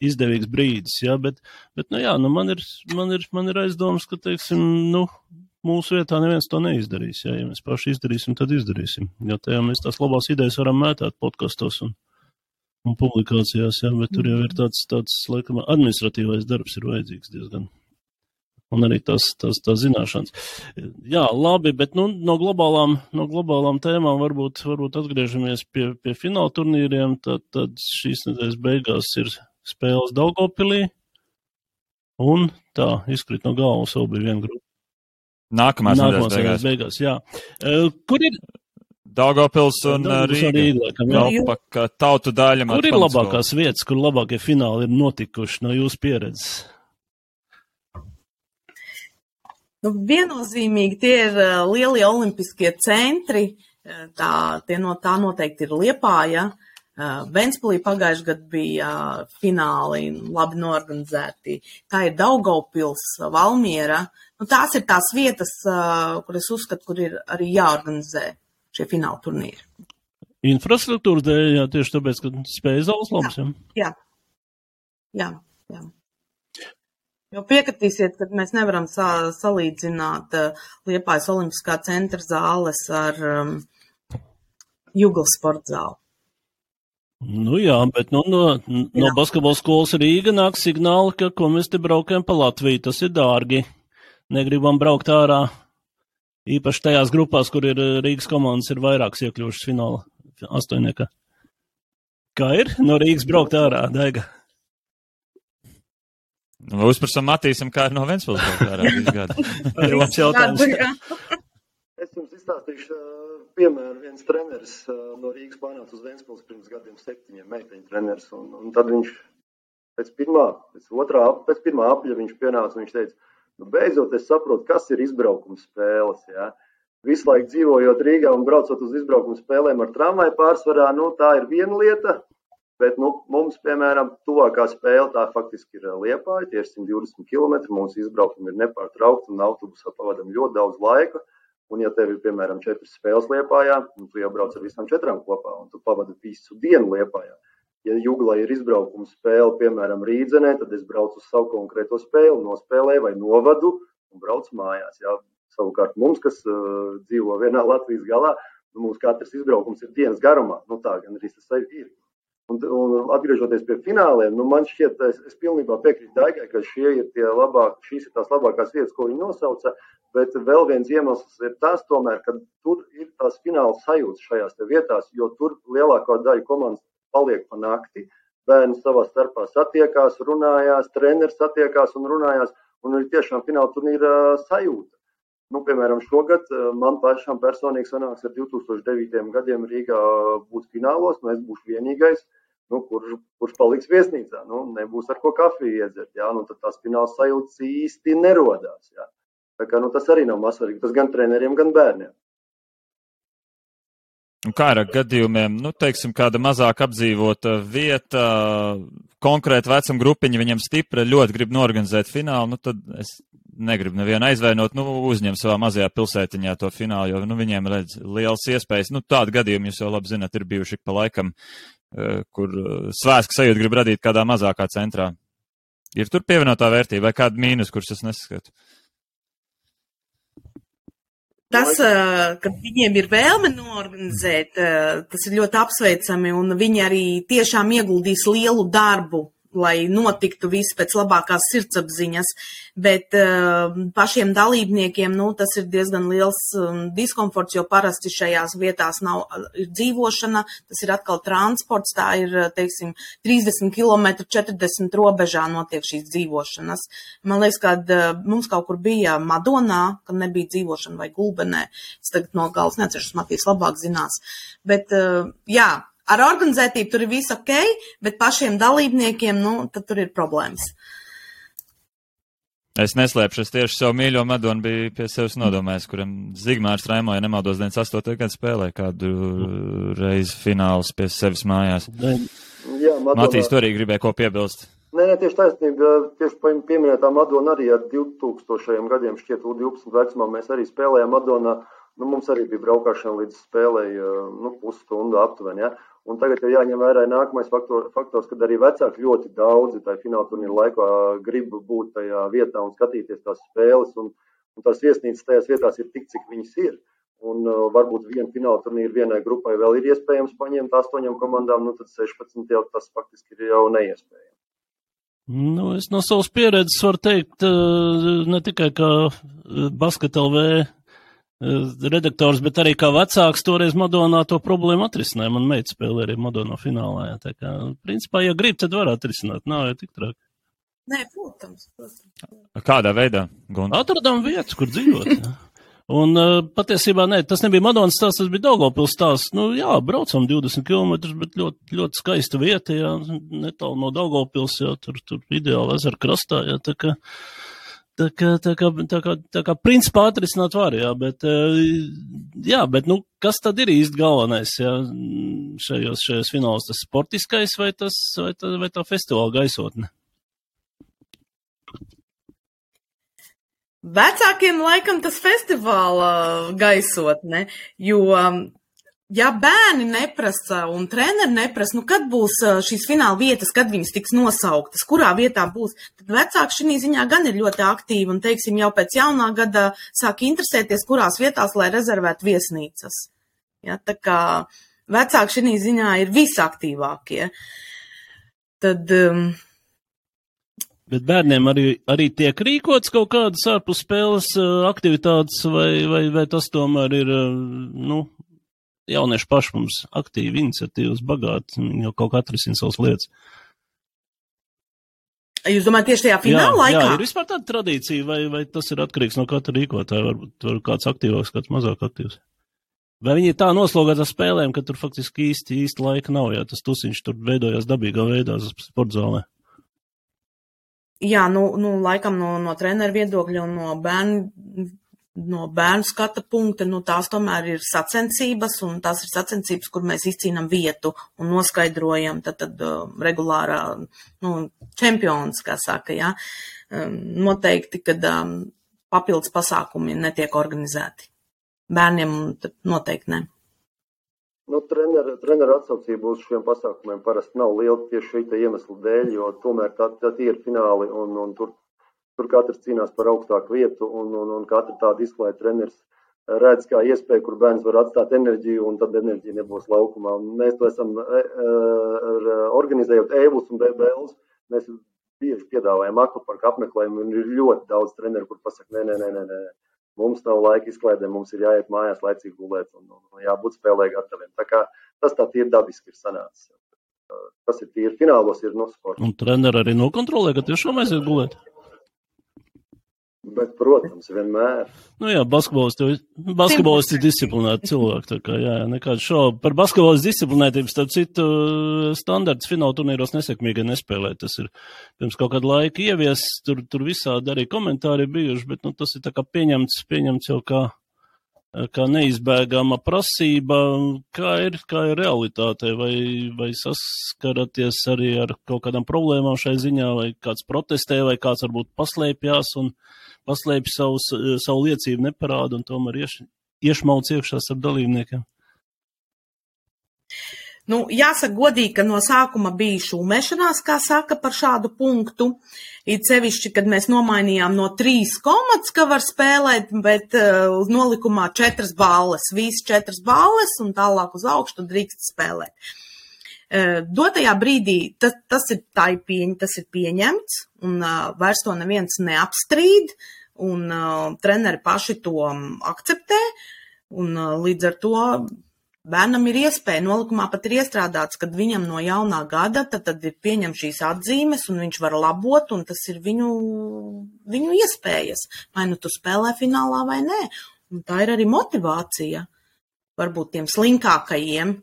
izdevīgs brīdis, jā, bet, bet, nu jā, nu man ir, man ir, man ir aizdoms, ka, teiksim, nu, mūsu vietā neviens to neizdarīs, jā, ja mēs paši izdarīsim, tad izdarīsim, jo tajā mēs tās labās idejas varam mētāt podkastos un, un publikācijās, jā, bet tur jau ir tāds, tāds, laikam, administratīvais darbs ir vajadzīgs diezgan. Un arī tas, tas, tas zināšanas. Jā, labi, bet nu, no, globālām, no globālām tēmām varbūt, varbūt atgriežamies pie, pie fināla turnīriem. Tad, tad šīs nedēļas beigās ir spēles Daugopilī. Un tā, izkrīt no galvas, vēl bija viena grupa. Nākamās, Nākamās nedēļas beigās. beigās. Jā. Uh, kur ir, Daugavpils un Rīga. Rīga, laikam, jā. Vēl pa ka tautu daļa. kur ir labākās vietas, kur labākie fināli ir notikuši no jūsu pieredzes? Nu, viennozīmīgi tie ir uh, lielie olimpiskie centri. Uh, Tā, no tā noteikti ir Liepāja. Uh, Ventspilī pagājušajā gadā bija fināli labi norganizēti. Tā ir Daugavpils, Valmiera. Nu, tās ir tās vietas, kur es uzskatu, kur ir arī jāorganizē šie fināla turnīri. Infrastruktūra dēļ, jā, tieši tāpēc, ka spēja zāles labs. Jā. Jā, jā. jā. Jo piekritīsiet, ka mēs nevaram sa salīdzināt uh, Liepājas Olimpiskā centra zāles ar um, Juglas sporta zāli. Nu jā, bet nu, no, no Jā. basketbola skolas Rīga nāk signāli, ka ko mēs te braukājam pa Latviju, tas ir dārgi. Negribam braukt ārā. Īpaši tajās grupās, kur ir eh, Rīgas komandas, ir vairākas iekļuvušas fināla astoņniekā. Kā ir? No Rīgas braukt ārā, Daiga. Uzprasam Matīsam, kā ir no Ventspils kādā visu gadu. Arī labs jautājums. Jā. Es jums izstāstīšu piemēru. Viens treneris no Rīgas pārnāca uz Vēnspils pirms gadiem septiņiem, meiteņu treneris. Un, un tad viņš pēc pirmā, pēc otrā, pēc pirmā apļa viņš pienāca un viņš teica, nu beidzot es saprotu, kas ir izbraukums spēles. Ja? Visu laiku dzīvojot Rīgā un braucot uz izbraukumu spēlēm ar tramvaju pārsvarā, nu tā ir viena lieta. Bet nu, mums, piemēram, tuvākā spēle tā faktiski ir Liepāja, tie ir 120 km. Mūsu izbraukumi ir nepārtraukti un autobusā pavadām ļoti daudz laika. Un, ja tev ir, piemēram, četras spēles liepājā, un tu jau brauc ar visām četrām kopā, un tu pavadi visu dienu liepājā. Ja jūglā ir izbraukuma spēle, piemēram, Rīdzenē, tad es braucu uz savu konkrēto spēli, nospēlēju vai novadu un braucu mājās. Jā. Savukārt mums, kas uh, dzīvo vienā Latvijas galā, nu, mums katrs izbraukums ir dienas garumā. Nu, tā gan arī tas ir. Un, un atgriežoties pie fināliem, nu, man šķiet, es, es pilnībā piekrītu Daigai, ka ir labāk, šīs ir tās labākās vietas, ko viņi nosauca. Bet vēl viens iemesls ir tas, tomēr, ka tur ir tās fināla sajūtas šajās vietās, jo tur lielākā daļa komandas paliek pa nakti. Bērni savā starpā satiekās, runājās, treneris satiekās un runājās. Un ir tiešām fināla turnīra sajūta. Nu, piemēram, šogad eh, man pašam personīgi sanāks ar 2009. gadiem Rīgā būt finālos, un es būšu vienīgais, nu, kurš, kurš paliks viesnīcā. Nu, nebūs ar ko kafiju iedzert. Jā, nu, tad tās fināla sajūtas īsti nerodās. Jā. Tā kā, nu, tas arī nav mazsvarīgi. Tas gan treneriem, gan bērniem. Un kā ar gadījumiem, nu, teiksim, kāda mazāk apdzīvota vieta, konkrēta vecuma grupiņa viņam stipra, ļoti grib norganizēt finālu, nu, tad es negribu nevienu aizvainot, nu, uzņem savā mazajā pilsētiņā to finālu, jo, nu, viņiem redz liels iespējas. Nu, tādu gadījumu jūs jau labi zinat, ir bijuši pa laikam, kur eh, svētku sajūtu grib radīt kādā mazākā centrā. Ir tur pievienotā vērtība vai kāda mīnus, kurus es neskatu? Tas, ā, ka viņiem ir vēlme norganizēt, tas ir ļoti apsveicami, un viņi arī tiešām ieguldīs lielu darbu, lai notiktu viss pēc labākās sirdsapziņas, bet uh, pašiem dalībniekiem, nu, tas ir diezgan liels um, diskomforts, jo parasti šajās vietās nav dzīvošana, tas ir atkal transports, tā ir, teiksim, 30 km 40 robežā notiek šīs dzīvošanas. Man liekas, ka uh, mums kaut kur bija Madonā, kad nebija dzīvošana vai Gulbenē, es tagad no galas neatceros, Matīs labāk zinās, bet jā, ar organizētību tur ir viss ok, bet pašiem dalībniekiem, nu, tad tur ir problēmas. Es neslēpšu, es tieši savu mīļo Madonu biju pie sevis nodomājis, kuram Zigmārs Raimo, ja nemaldos, 98. gadu spēlē kādu reizi fināls pie sevis mājās. Ne, Jā, Madonā, Matīs, tu arī gribēji ko piebilst? Nē, nē, tieši taisnība. Tieši pieminētā Madona arī ar 2000 gadiem šķiet, 12 vecumā mēs arī spēlējām Madonā. Nu, mums arī bija braukšana līdz spēlei nu, pusstundu aptuveni. Ja? Un tagad ir jāņem vērā nākamais faktor, faktors, kad arī vecāki ļoti daudzi tajā fināla turnīra laikā grib būt tajā vietā un skatīties tās spēles. Un, un tās viesnīcas tajās vietās ir tik, cik viņas ir. Un uh, varbūt vienu fināla turnīru vienai grupai vēl ir iespējams paņemt astoņām komandām, nu tad 16 jau tas faktiski ir jau neiespējami. Nu, es no savas pieredzes varu teikt, ne tikai kā uh, basketlv redaktors, bet arī kā vecāks toreiz Madonā to problēmu atrisināja. Man meita spēlē arī Madonā finālā. Jā, tā kā, principā, ja grib, tad var atrisināt. Nav jau tik traki. Nē, protams, protams. Kādā veidā? Gunta? Atradām vietas, kur dzīvot. Un uh, patiesībā nē, tas nebija Madonas stāsts, tas bija Daugavpils stāsts. Nu jā, braucam 20 km, bet ļoti, ļoti skaista vieta, jā, netālu no Daugavpils, jā, tur, tur ideāli ezera krastā, jā, tā kā, tā kā, tā kā, tā kā, tā kā principā atrisināt var, jā, bet, uh, jā, bet, nu, kas tad ir īsti galvenais, jā, šajos, šajos finālos, tas sportiskais vai tas, vai tā, vai tā festivāla gaisotne? Vecākiem laikam tas festivāla gaisotne, jo, ja bērni neprasa un treneri neprasa, nu kad būs šīs fināla vietas, kad viņas tiks nosauktas, kurā vietā būs, tad vecāki šī ziņā gan ir ļoti aktīvi un, teiksim, jau pēc jaunā gada sāk interesēties, kurās vietās, lai rezervētu viesnīcas. Ja, tā kā vecāki šī ziņā ir visaktīvākie. Tad, um, Bet bērniem arī, arī tiek rīkots kaut kādas ārpus spēles aktivitātes, vai, vai, vai tas tomēr ir, nu, jaunieši paši mums aktīvi, iniciatīvas, bagāti, viņi jau kaut kā atrisina savas lietas. Jūs domājat tieši tajā fināla jā, laikā? Jā, ir vispār tāda tradīcija, vai, vai tas ir atkarīgs no katra rīkotāja, varbūt var kāds aktīvāks, kāds mazāk aktīvs. Vai viņi ir tā noslogāti ar spēlēm, ka tur faktiski īsti, īsti laika nav, ja tas tusiņš tur veidojās dabīgā veidā sportzālē? Jā, nu, nu laikam no, no treneru viedokļa un no bērnu, no bērnu skata punkta, nu tās tomēr ir sacensības, un tās ir sacensības, kur mēs izcīnam vietu un noskaidrojam tad, tad uh, regulārā, nu, čempions, kā saka, jā. Um, noteikti, kad um, papildus pasākumi netiek organizēti. Bērniem noteikti ne. Nu, treneru, treneru atsaucība uz šiem pasākumiem parasti nav liela tieši šī iemesla dēļ, jo tomēr tā, tā ir fināli un, un tur, tur katrs cīnās par augstāku vietu un, un, un katra tāda izklāja treneris redz kā iespēju, kur bērns var atstāt enerģiju un tad enerģija nebūs laukumā. Un mēs to esam e, e, organizējot Eivus un BBLs. Mēs bieži piedāvājam akvaparku apmeklējumu un ir ļoti daudz treneru, kur pasaka, nē, nē, nē, nē, nē mums nav laika izklaidēm, mums ir jāiet mājās, laicīgi gulēt un, un jābūt spēlē gataviem. Tā kā tas tā ir dabiski ir sanācis. Tas ir tīri finālos, ir no sporta. Un treneri arī nokontrolē, ka tiešām aiziet gulēt. Bet, protams, vienmēr. Nu jā, basketbolisti ir disciplinēti cilvēki, tā kā jā, nekādu šaubu. Par basketbolistu disciplinētību, starp citu, standarts fināla turnīros nesekmīgi nespēlē. Tas ir pirms kaut kāda laika ievies, tur, tur visādi arī komentāri bijuši, bet, nu, tas ir tā kā pieņemts, pieņemts jau kā, kā neizbēgama prasība, kā ir, kā ir realitāte, vai, vai saskaraties arī ar kaut kādām problēmām šai ziņā, vai kāds protestē, vai kāds varbūt paslēpjās un paslēpj savus, savu liecību, neparāda un tomēr ieš, iešmauc iekšā ar dalībniekiem? Nu, jāsaka godīgi, ka no sākuma bija šūmēšanās, kā saka, par šādu punktu. It sevišķi, kad mēs nomainījām no trīs komats, ka var spēlēt, bet uh, nolikumā četras balles, visas četras balles un tālāk uz augšu drīkst spēlēt. Uh, dotajā brīdī tas, tas, ir, ir pieņ, tas ir pieņemts un uh, vairs to neviens neapstrīd. Un uh, treneri paši to akceptē, un līdz ar to bērnam ir iespēja, nolikumā pat ir iestrādāts, kad viņam no jaunā gada tad, tad ir pieņem šīs atzīmes, un viņš var labot, un tas ir viņu, viņu iespējas, vai nu tu spēlē finālā vai nē. Un tā ir arī motivācija varbūt tiem slinkākajiem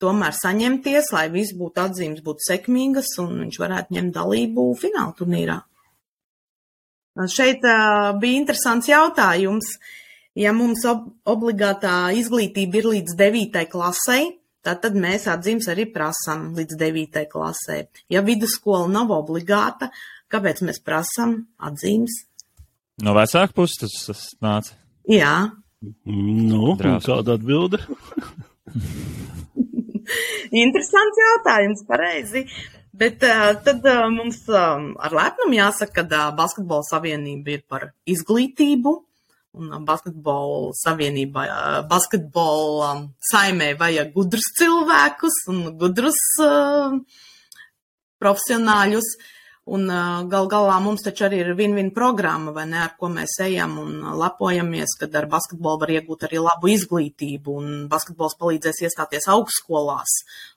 tomēr saņemties, lai viss būtu atzīmes, būtu sekmīgas, un viņš varētu ņemt dalību fināla turnīrā. Šeit uh, bija interesants jautājums. Ja mums ob obligātā izglītība ir līdz 9. klasei, Tātad mēs atzīmes arī prasām līdz 9. klasē. Ja vidusskola nav obligāta, kāpēc mēs prasām atzīmes? No vecāka puses tas, tas nāca. Jā, Nu, Drāzs. kāda atbilde? Interesants jautājums, pareizi. Bet uh, tad uh, mums um, ar lepnumu jāsaka, ka uh, Basketbola savienība ir par izglītību. Un uh, basketbola savienībā, uh, basketbola saimē vajag gudrus cilvēkus un gudrus uh, profesionāļus. Un gal galā mums taču arī ir win-win programma, vai ne, ar ko mēs ejam un lepojamies, kad ar basketbolu var iegūt arī labu izglītību, un basketbols palīdzēs iestāties augstskolās,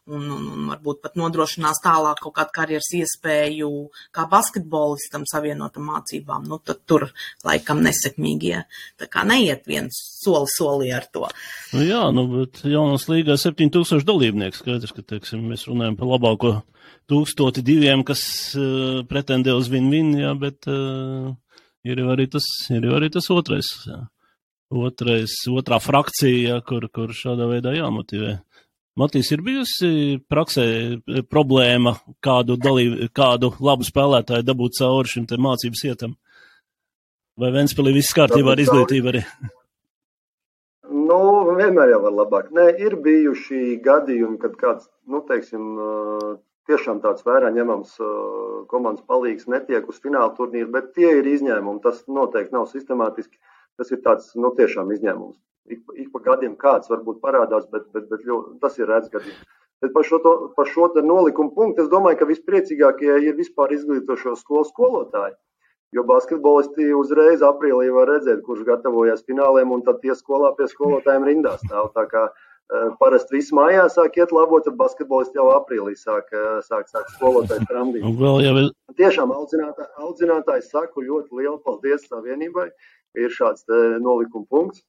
un, un, un varbūt pat nodrošinās tālāk kaut kādu karjeras iespēju kā basketbolistam savienotam mācībām. Nu, tad tur laikam nesekmīgie. Tā kā neiet viens soli solī ar to. Nu, jā, nu, bet jaunās līgā 7000 dalībnieku skaidrs, ka, teiksim, mēs runājam par labāko tūkstoti diviem, kas uh, pretendē uz win-win, jā, bet uh, ir jau arī tas, ir jau arī tas otrais, jā. otrais, otrā frakcija, jā, kur, kur šādā veidā jāmotivē. Matīs, ir bijusi praksē eh, problēma kādu, dalību, kādu labu spēlētāju dabūt cauri šim te mācības ietam? Vai Ventspēlī viss kārtībā ar izglītību arī? Nu, vienmēr jau var labāk. Nē, ir bijuši gadījumi, kad kāds, nu, teiksim, ā, tiešām tāds vērā ņemams ā, komandas palīgs netiek uz fināla turnīru, bet tie ir izņēmumi. Tas noteikti nav sistemātiski. Tas ir tāds, nu, tiešām izņēmums. Ik, ik pa gadiem kāds varbūt parādās, bet, bet, bet ļoti, tas ir redz gadījums. Bet par šo, to, par šo nolikumu punktu es domāju, ka vispriecīgākie ir vispār izglītošo skolu skolotāji. Jo basketbolisti uzreiz aprīlī var redzēt, kurš gatavojas fināliem, un tad tie skolā pie skolotājiem rindā stāv. Tā kā eh, parasti viss mājās sāk iet labot, tad basketbolisti jau aprīlī sāk, eh, sāk, sāk skolotāji tramdīt. Vēl jau ir Tiešām audzinātā, audzinātājs saku ļoti lielu paldies savienībai, ir šāds te nolikuma punkts,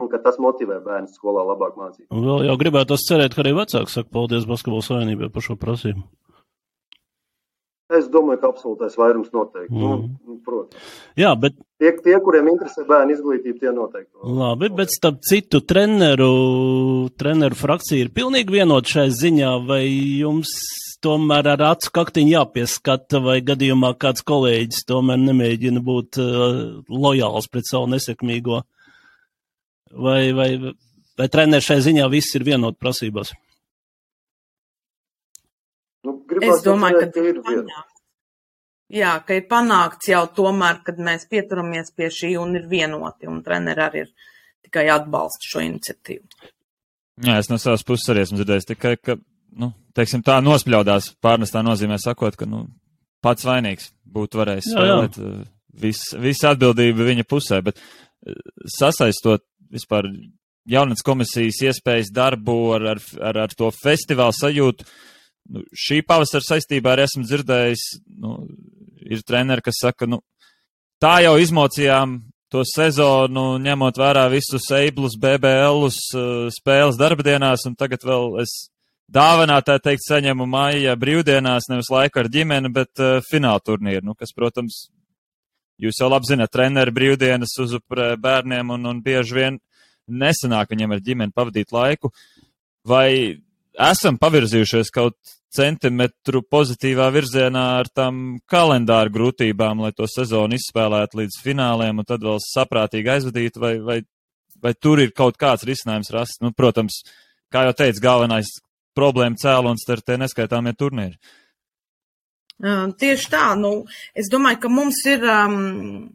un ka tas motivē bērnu skolā labāk mācīt. Un vēl jau gribētos cerēt, ka arī vecāki saka paldies basketbola savienībai par šo prasību. Es domāju, ka absolūtais vairums noteikti. Mm. Nu, protams. Jā, bet Tie, tie, kuriem interesē bērnu izglītība, tie noteikti. labi, bet starp citu treneru, treneru frakcija ir pilnīgi vienot šai ziņā, vai jums tomēr ar acu kaktiņu jāpieskata, vai gadījumā kāds kolēģis tomēr nemēģina būt uh, lojāls pret savu nesekmīgo, vai, vai, vai treneru šai ziņā viss ir vienot prasībās? Nu, Es domāju, ka ir panākts. Jā, ka ir panākts jau tomēr, kad mēs pieturamies pie šī un ir vienoti, un treneri arī ir tikai atbalsta šo iniciatīvu. Jā, es no savas puses arī esmu dzirdējis tikai, ka, nu, teiksim, tā nospļaudās pārnestā nozīmē sakot, ka, nu, pats vainīgs būtu varējis Jā, jā. spēlēt. uh, Vis, visa atbildība viņa pusē, bet uh, sasaistot vispār jaunatnes komisijas iespējas darbu ar, ar, ar, ar to festivālu sajūtu, nu, šī pavasara saistībā arī esmu dzirdējis, nu, ir treneri, kas saka, nu, tā jau izmocījām to sezonu, ņemot vērā visus eiblus, BBLus, uh, spēles darbdienās, un tagad vēl es dāvanā, tā teikt, saņemu maija brīvdienās, nevis laiku ar ģimeni, bet uh, fināla turnīru, nu, kas, protams, jūs jau labi zināt, treneri brīvdienas uzupurē bērniem, un, un bieži vien nesanāk viņiem ar ģimeni pavadīt laiku. Vai esam pavirzījušies kaut centimetru pozitīvā virzienā ar tām kalendāru grūtībām, lai to sezonu izspēlētu līdz fināliem un tad vēl saprātīgi aizvadītu, vai, vai, vai tur ir kaut kāds risinājums rasts? Nu, protams, kā jau teicu, galvenais problēma cēlons ir tie neskaitāmie turnīri. Tieši tā, nu, es domāju, ka mums ir um,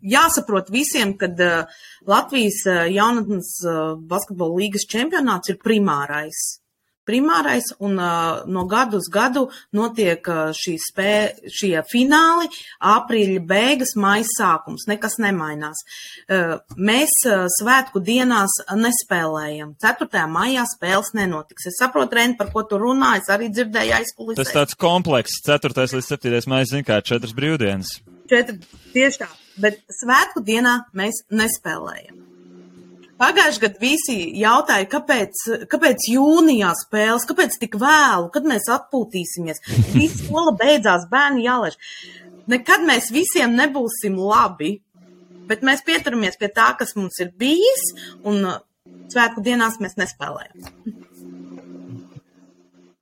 jāsaprot visiem, ka uh, Latvijas uh, jaunatnes uh, basketbola līgas čempionāts ir primārais. Primārais un uh, no gadu uz gadu notiek uh, šī spē, šie fināli, aprīļa beigas, maija sākums, nekas nemainās. Uh, mēs uh, svētku dienās nespēlējam. 4. maijā spēles nenotiks. Es saprotu, Ren, par ko tu runā, es arī dzirdēju aizkulisē. Tas tāds komplekss, 4. līdz 7. maija, zin kā, četras brīvdienas. Četri, tieši tā, bet svētku dienā mēs nespēlējam. Pagājušajā gadā visi jautāja, kāpēc, kāpēc jūnijā spēles, kāpēc tik vēlu, kad mēs atpūtīsimies. Visa skola beidzās, bērni jālaiž. Nekad mēs visiem nebūsim labi, bet mēs pieturamies pie tā, kas mums ir bijis, un uh, svētku dienās mēs nespēlējam.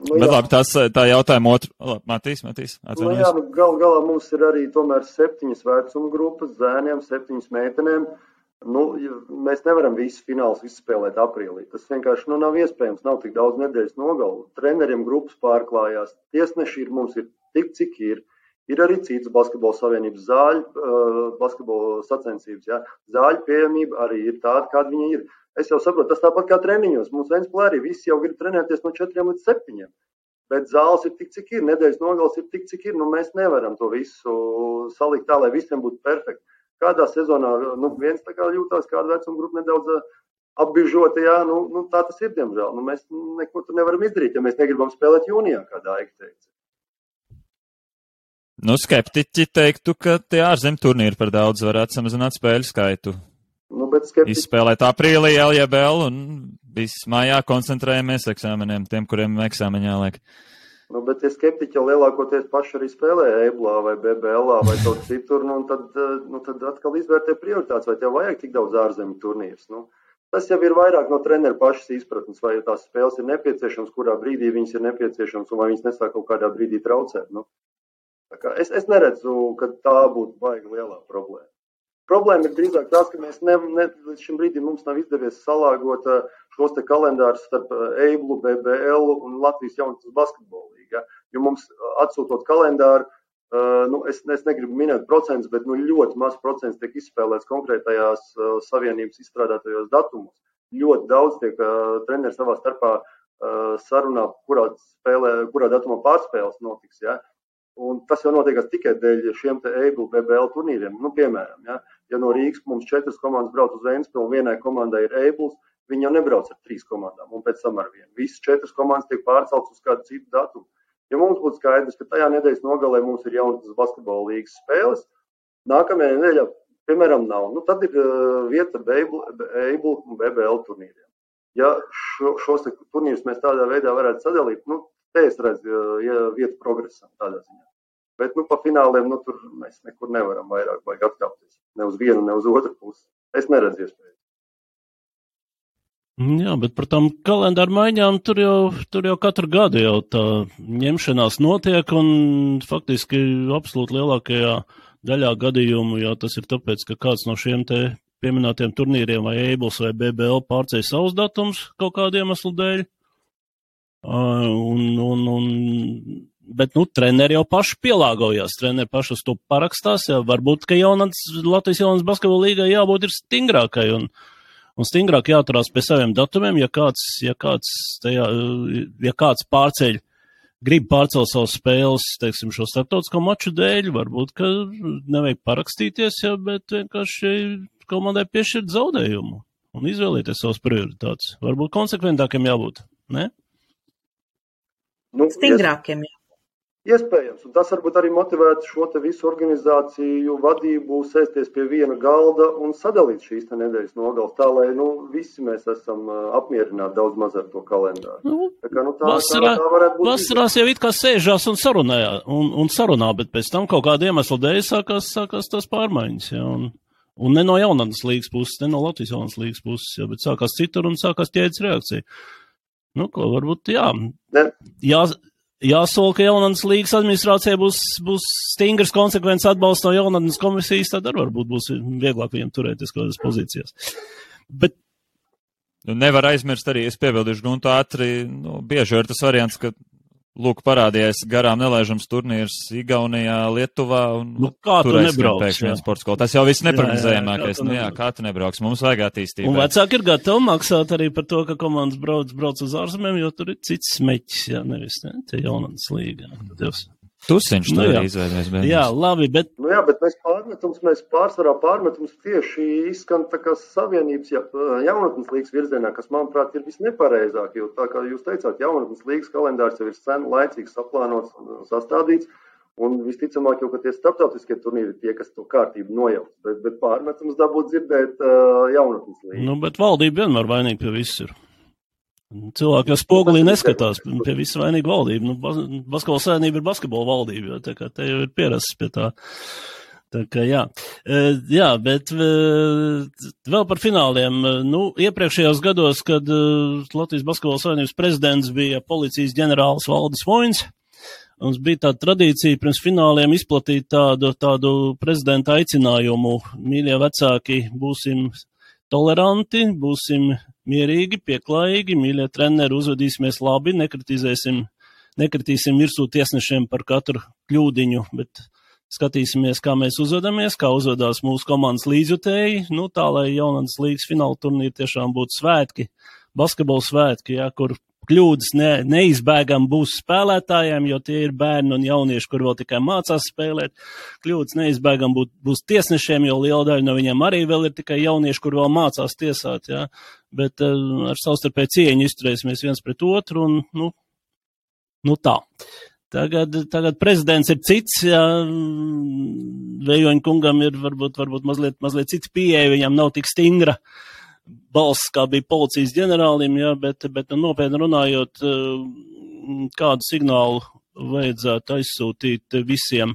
Nu, Bet jā. labi, tas tā jautājuma otru. Matīs, Matīs, Nu, jā, nu, gal galā mums ir arī tomēr septiņas vecuma grupas, zēniem, septiņas meitenēm. Nu, mēs nevaram visus finālus izspēlēt aprīlī. Tas vienkārši nu, nav iespējams. Nav tik daudz nedēļas nogalu. Treneriem grupas pārklājās. Tiesneši ir mums ir tik, cik ir. Ir arī citas basketbola savienības zāļu, uh, basketbola sacensības. Ja? Zāļu pieejamība arī ir tāda, kāda viņa ir. Es jau saprotu, tas tāpat kā treniņos. Mums Vēnspēlē arī visi jau grib trenēties no 4 līdz 7. Bet zāles ir tik, cik ir, nedēļas nogals ir tik, cik ir. Nu, mēs nevaram to visu salikt tā, lai visiem būtu perfekti. Kādā sezonā nu, viens tā kā jūtās, kāda vecuma grupa nedaudz ā, apbižota, jā, nu, nu, tā tas ir, diemžēl. Nu, mēs neko tur nevaram izdarīt, ja mēs negribam spēlēt jūnijā, kā Daiga teica. Nu, skeptiķi teiktu, ka tie ārzem turnīri par daudz varētu samazināt spēļu skaitu. Nu, bet skeptiķi, Izspēlēt aprīlī LJBL un viss mājā koncentrējamies eksāmeniem, tiem, kuriem eksāmeņā liek. Nu, bet tie skeptiķi jau lielākoties paši arī spēlē EBLā vai BBLā vai kaut citur, nu, tad, ā, nu, tad atkal izvērtē prioritātes, vai tev vajag tik daudz ārzemju turnīrus. Nu, tas jau ir vairāk no treneru pašas izpratnes, vai tās spēles ir nepieciešamas, kurā brīdī viņas ir nepieciešamas, un vai viņas nesāk kaut kādā brīdī traucēt. Nu. Es, es neredzu, ka tā būtu baigta lielā problēma. Problēma ir drīzāk tas, ka mēs ne, ne, līdz šim brīdim mums nav izdevies salāgot ā, šos kalendārus starp EIBLU, BBL un Latvijas jaunatnes basketbolu. Ja? Jo mums atsūtot kalendāru, ā, nu, es, es negribu minēt procentus, bet nu, ļoti maz procents tiek izspēlēts konkrētajās ā, savienības izstrādātajos datumos. Ļoti daudz tiek ā, treneri savā starpā sarunā, kurā, spēlē, kurā datumā pārspēles notiks. Ja? Un tas jau notiek tikai dēļ šiem EBL, BBL turnīriem. Nu, piemēram, ja, ja no Rīgas mums četras komandas brauc uz Vēnspilsnu, un vienai komandai ir EBL, viņi jau nebrauc ar trīs komandām, un pēc tam ar vienu. Visas četras komandas tiek pārceltas uz kādu citu datumu. Ja mums būtu skaidrs, ka tajā nedēļas nogalē mums ir jaunas basketbola līnijas spēles, nākamajā nedēļā, piemēram, nav, nu, tad ir uh, vieta EBL un BBL turnīriem. Ja šo, šos turnīrus mēs tādā veidā varētu sadalīt, nu, te es redzu uh, ja vietu progresam tādā ziņā. Bet nu, pa fināliem nu, tur mēs nekur nevaram vairāk atkāpties. Ne uz vienu, ne uz otru pusi. Es neredzu iespēju. Jā, bet par tām kalendāru maiņām tur jau, tur jau katru gadu jau tā ņemšanās notiek, un faktiski absolūti lielākajā daļā gadījumu jau tas ir tāpēc, ka kāds no šiem te pieminētiem turnīriem vai Eibls vai BBL pārceļ savus datums kaut kādu iemeslu dēļ. Uh, un, un, un, bet, nu, treneri jau paši pielāgojās, treneri paši uz to parakstās, jā, varbūt, ka jaunats, Latvijas jaunas basketbola līgai jābūt ir stingrākai un, un stingrāk jāturās pie saviem datumiem, ja kāds, ja kāds, tajā, ja kāds pārceļ, grib pārcelt savas spēles, teiksim, šo starptautisko maču dēļ, varbūt, ka nevajag parakstīties, ja, bet vienkārši komandai piešķirt zaudējumu un izvēlēties savas prioritātes. Varbūt konsekventākiem jābūt, ne? Nu, Stingrākiem. jā. Iespējams, un tas varbūt arī motivētu šo visu organizāciju vadību sēsties pie viena galda un sadalīt šīs nedēļas nogales tā, lai nu, visi mēs esam apmierināti daudz maz ar to kalendāru. Nu, Tā, kā, nu, tā, Vasarā, tā varētu būt. vasarās jau it kā sēžās un sarunā, un, un sarunā, bet pēc tam kaut kāda iemesla dēļ sākās, sākās tās pārmaiņas. Ja, un, un ne no jaunatnes līgas puses, ne no Latvijas jaunas līgas puses, ja, bet sākās citur un sākās ķēdes reakcija. Nu, ko varbūt, jā, Ne, jā, jāsola, ka jaunatnes līgas administrācijai būs, būs stingrs konsekvents atbalsts no jaunatnes komisijas, tad arī varbūt būs vieglāk viņiem turēties kādās pozīcijās. Bet Nu, nevar aizmirst arī, es piebildīšu Guntu ātri, nu, bieži ir tas variants, ka, lūk, parādījies garām nelaižams turnīrs Igaunijā, Lietuvā, un Nu, kā tu tur nebrauks, pēkšņi viens sports skola. Tas jau viss tu Nu, jā, kā tu nebrauks? Mums vajag attīstību. Un vecāki ir gatavi maksāt arī par to, ka komandas brauc, brauc uz ārzemēm, jo tur ir cits smeķis, jā, nevis, ne, tie jaunatnes līga. Dievs. Tusiņš Nu, tur bet- Jā, labi, bet Nu jā, bet mēs pārmetums, mēs pārsvarā pārmetums tieši izskan tā kā savienības ja, jaunatnes līgas virzienā, kas, manuprāt, ir visnepareizāk, jo tā kā jūs teicāt, jaunatnes līgas kalendārs jau ir sen laicīgi saplānots un sastādīts, un visticamāk jau, ka tie starptautiskie turnīri ir tie, kas to kārtību nojauc, bet, bet pārmetums dabūt dzirdēt uh, jaunatnes līgu. Nu, bet valdība vienmēr vainīga pie visur. Cilvēki jau spogulī neskatās, pie visa vainīga valdība. Nu, bas- basketbola sēnība ir basketbola valdība, jo tā kā te jau ir pierasts pie tā. Tā kā jā. Jā, bet vēl par fināliem. Nu, iepriekšējos gados, kad Latvijas Basketbola Savienības prezidents bija policijas ģenerālis Valdis Voins, mums bija tāda tradīcija pirms fināliem izplatīt tādu, tādu prezidenta aicinājumu. Mīļie vecāki, būsim toleranti, būsim mierīgi, pieklājīgi, mīļie treneri, uzvedīsimies labi, nekritizēsim, nekritīsim virsū tiesnešiem par katru kļūdiņu, bet Skatīsimies, kā mēs uzvedamies, kā uzvedās mūsu komandas līdzjutēji, nu tā, lai jaunatnes līgas fināla turnīri tiešām būtu svētki, basketbola svētki, jā, kur kļūdas ne, neizbēgam būs spēlētājiem, jo tie ir bērni un jaunieši, kur vēl tikai mācās spēlēt. Kļūdas neizbēgam būt, būs tiesnešiem, jo liela daļa no viņiem arī vēl ir tikai jaunieši, kur vēl mācās tiesāt, jā. Bet uh, ar savstarpēju cieņu izturēsimies viens pret otru un, nu, nu tā. Tagad, tagad prezidents ir cits, jā, Vējoņa kungam ir varbūt, varbūt mazliet, mazliet cits pieeja, viņam nav tik stingra balss, kā bija policijas ģenerālim, jā, bet, bet nu, nopietni runājot, kādu signālu vajadzētu aizsūtīt visiem,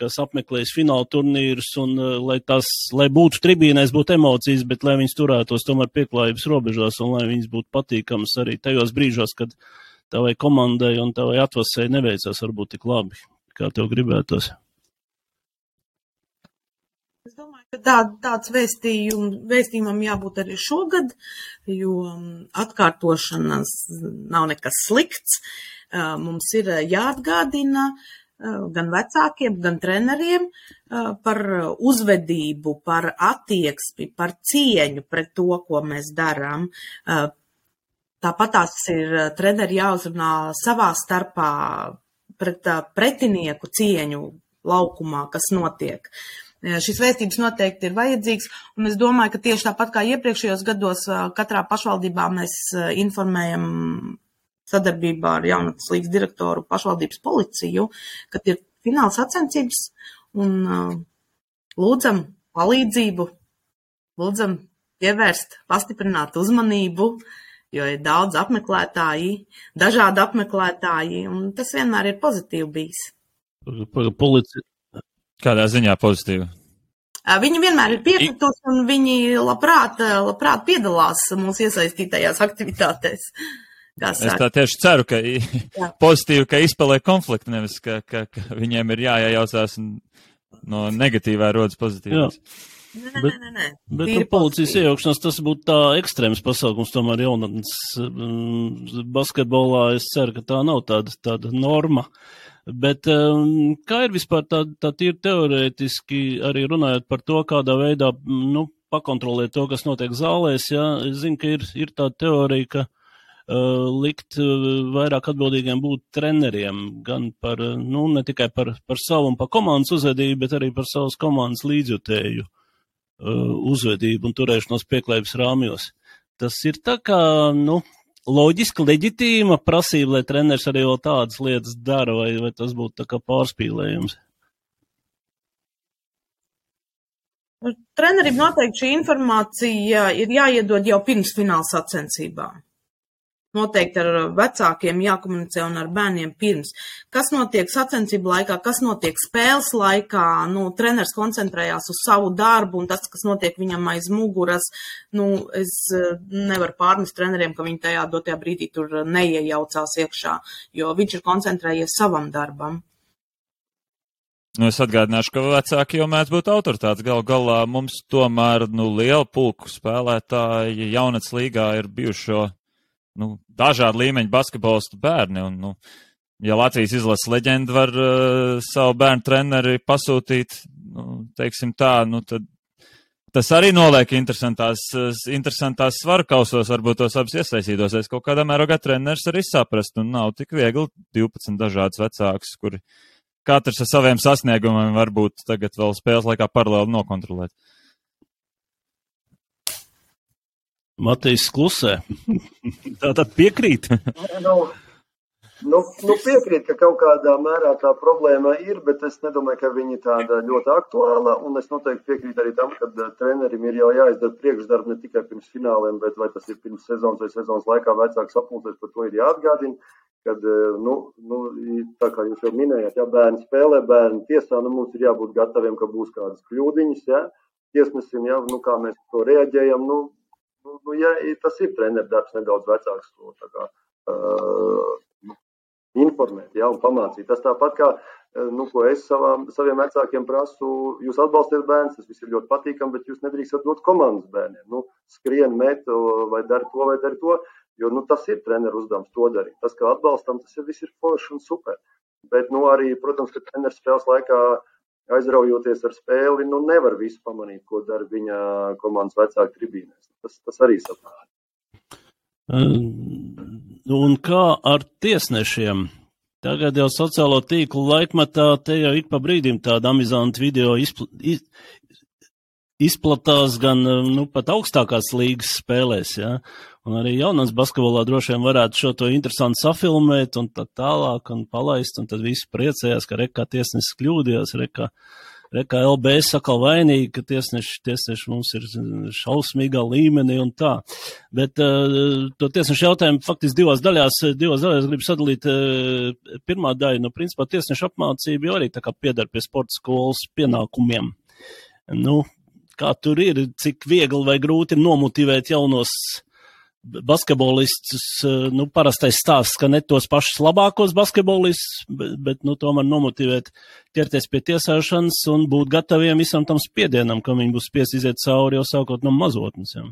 kas apmeklēs fināla turnīrus, un lai tas, lai būtu tribīnēs, būtu emocijas, bet lai viņas turētos tomēr pieklājības robežās, un lai viņas būtu patīkamas arī tajos brīžos, kad tavai komandai un tavai atvasēji neveicās varbūt tik labi, kā tev gribētos? Es domāju, ka tā, tāds vēstījum, vēstījumam jābūt arī šogad, jo mm, atkārtošanas nav nekas slikts. Mums ir jāatgādina gan vecākiem, gan treneriem par uzvedību, par attieksmi, par cieņu pret to, ko mēs darām, Tāpat tās ir treneri jāuzrunā savā starpā pret pretinieku cieņu laukumā, kas notiek. Eh, šis vēstības noteikti ir vajadzīgs, un es domāju, ka tieši tāpat kā iepriekšējos gados, katrā pašvaldībā mēs informējam sadarbībā ar jaunatnes līgas direktoru pašvaldības policiju, kad ir fināla sacensības, un lūdzam palīdzību, lūdzam pievērst, pastiprināt uzmanību, jo ir daudz apmeklētāji, dažādi apmeklētāji, un tas vienmēr ir pozitīvi bijis. Policija. Kādā ziņā pozitīvi? Viņi vienmēr ir piekrituši un viņi labprāt, labprāt piedalās mūsu iesaistītajās aktivitātēs. Es tā tieši ceru, ka Jā. pozitīvi, ka izpēlē konflikti, nevis ka, ka, ka viņiem ir jāiejaucās un no negatīvā rodas pozitīvas. Jā. Nē, bet, nē, nē. Bet nu, policijas iejaukšanās tas būtu tā ekstrēms pasākums, tomēr jaunatnes mm, basketbolā es ceru, ka tā nav tāda, tāda norma. Bet um, kā ir vispār tā, tā tīri teorētiski arī runājot par to, kādā veidā, nu, pakontrolēt to, kas notiek zālēs, jā, es zinu, ka ir, ir tā teorija, ka uh, likt uh, vairāk atbildīgiem būt treneriem, gan par, uh, nu, ne tikai par, par savu un par komandas uzvedību, bet arī par savas komandas līdzjutēju. Uh, uzvedību un turēšanos pieklājības rāmjos. Tas ir tā kā, nu, loģiski leģitīma prasība, lai treneris arī vēl tādas lietas dara, vai, vai tas būtu tā kā pārspīlējums? Trenerim noteikti šī informācija ir jāiedod jau pirms fināla sacensībām. Noteikti ar vecākiem jākomunicē un ar bērniem pirms. Kas notiek sacensību laikā, kas notiek spēles laikā, nu, treneris koncentrējās uz savu darbu un tas, kas notiek viņam aiz muguras, nu, es eh, nevaru pārmest treneriem, ka viņi tajā dotajā brīdī tur neiejaucās iekšā, jo viņš ir koncentrējies savam darbam. Nu, es atgādināšu, ka vecāki jau mēdz būt autoritātes. Gal galā mums tomēr, nu, liela pulku spēlētāji jaunats līgā ir bijušo nu, dažādu līmeņu basketbolistu bērni. Un, nu, ja Latvijas izlases leģenda var uh, savu bērnu treneri pasūtīt, nu, teiksim tā, nu, tad tas arī noliek interesantās, interesantās svaru kausos, varbūt tos abus iesaistītos. Es kaut kādā mērogā treneris arī saprast, un nav tik viegli 12 dažādas vecākus, kuri katrs ar saviem sasniegumiem varbūt tagad vēl spēles laikā paralēli nokontrolēt. Matīs klusē. Tā tad piekrīt. nu, nu, nu piekrīt, ka kaut kādā mērā tā problēma ir, bet es nedomāju, ka viņa tāda ļoti aktuāla. Un es noteikti piekrītu arī tam, ka uh, trenerim ir jau jāizdara priekšdarbi ne tikai pirms fināliem, bet vai tas ir pirms sezonas vai sezonas laikā vecāks apmulties, par to ir jāatgādina. kad, nu, nu, tā kā jūs jau minējāt, ja bērni spēlē, bērni tiesā, nu, mums ir jābūt gataviem, ka būs kādas kļūdiņas, ja, tiesnesim, ja, nu, kā mēs to reaģējam, nu, nu, nu ja, tas ir treneru darbs nedaudz vecāks, to kā, uh, informēt, ja, un pamācīt. Tas tāpat kā, nu, es savām, saviem vecākiem prasu, jūs atbalstiet bērns, tas viss ir ļoti patīkami, bet jūs nedrīkstat dot komandas bērniem. Nu, skrien, met, vai dari to, vai dari to, jo, nu, tas ir treneru uzdevums to darīt. Tas, kā atbalstam, tas ir viss ir forši un super. Bet, nu, arī, protams, ka treneris spēles laikā aizraujoties ar spēli, nu, nevar visu pamanīt, ko dara viņa komandas vecāki tribīnēs. Tas, tas arī saprot. Un kā ar tiesnešiem? Tagad jau sociālo tīklu laikmatā te jau ik pa brīdim tāda amizanta video izpl iz izplatās gan nu, pat augstākās līgas spēlēs. Ja? Un arī jaunās basketbolā droši vien varētu šo to interesanti safilmēt un tā tālāk un palaist, un tad visi priecājās, ka rekā tiesnesis kļūdījās, rekā re, kā LBS atkal vainīgi, ka tiesneši, tiesneši mums ir šausmīgā līmenī un tā. Bet uh, to tiesnešu jautājumu faktiski divās daļās, divās daļās gribu sadalīt. Uh, pirmā daļa, nu, principā tiesnešu apmācība jau arī tā kā piedar pie sporta skolas pienākumiem. Nu, kā tur ir, cik viegli vai grūti ir nomotivēt jaunos basketbolistus, eh, nu, parastais stāsts, ka ne tos pašus labākos basketbolistus, bet, bet, nu, tomēr nomotivēt ķerties pie tiesāšanas un būt gataviem visam tam spiedienam, ka viņi būs spies iziet cauri jau sākot no mazotnes. Jā.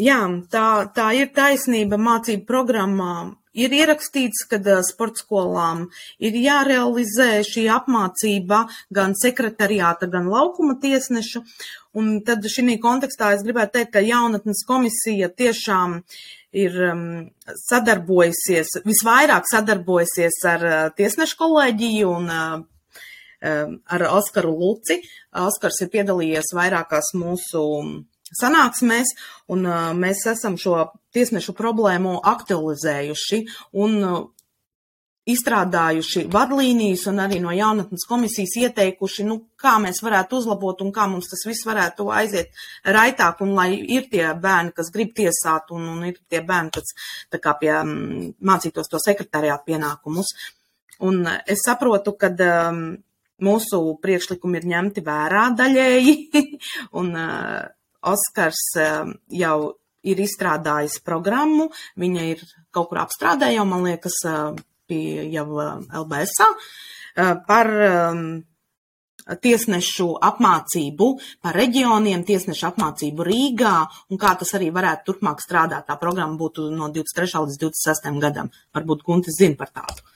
Jā, tā, tā ir taisnība mācību programmā. Ir ierakstīts, ka sporta skolām ir jārealizē šī apmācība gan sekretariāta, gan laukuma tiesneša. Un tad šī kontekstā es gribētu teikt, ka jaunatnes komisija tiešām ir sadarbojusies, visvairāk sadarbojusies ar tiesnešu kolēģiju un ar Oskaru Luci. Oskars ir piedalījies vairākās mūsu sanāksmēs, un mēs esam šo tiesnešu problēmu aktualizējuši un izstrādājuši vadlīnijas un arī no jaunatnes komisijas ieteikuši, nu, kā mēs varētu uzlabot un kā mums tas viss varētu aiziet raitāk un lai ir tie bērni, kas grib tiesāt un, un ir tie bērni, kas tā kā pie mācītos to sekretariātu pienākumus. Un es saprotu, ka um, mūsu priekšlikumi ir ņemti vērā daļēji un uh, Oskars um, jau ir izstrādājis programmu, viņa ir kaut kur apstrādēja, man liekas, uh, pie jau uh, LBS uh, par um, tiesnešu apmācību par reģioniem, tiesnešu apmācību Rīgā un kā tas arī varētu turpmāk strādāt. Tā programma būtu no 23. līdz 26. gadam. Varbūt Guntis zina par tādu.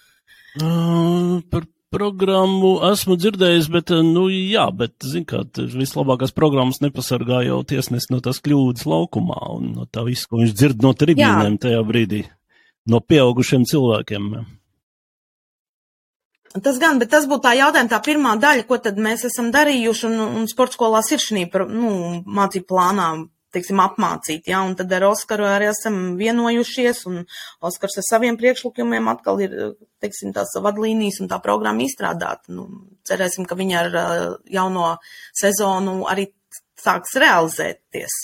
Uh, par programmu esmu dzirdējis, bet, eh, nu, jā, bet, zin kā, vislabākās programmas nepasargā jau tiesnes no tās kļūdas laukumā un no tā viss, ko viņš dzird no tribīnēm tajā brīdī, no pieaugušiem cilvēkiem. Tas gan, bet tas būtu tā jautājuma, tā pirmā daļa, ko tad mēs esam darījuši, un, un sporta skolās ir šī, nu, mācību plānā teiksim, apmācīt. Ja? Un tad ar Oskaru arī esam vienojušies, un Oskars ar saviem priekšlikumiem atkal ir, teiksim, tās vadlīnijas un tā programma izstrādāta. Nu, cerēsim, ka viņi ar jauno sezonu arī sāks realizēties.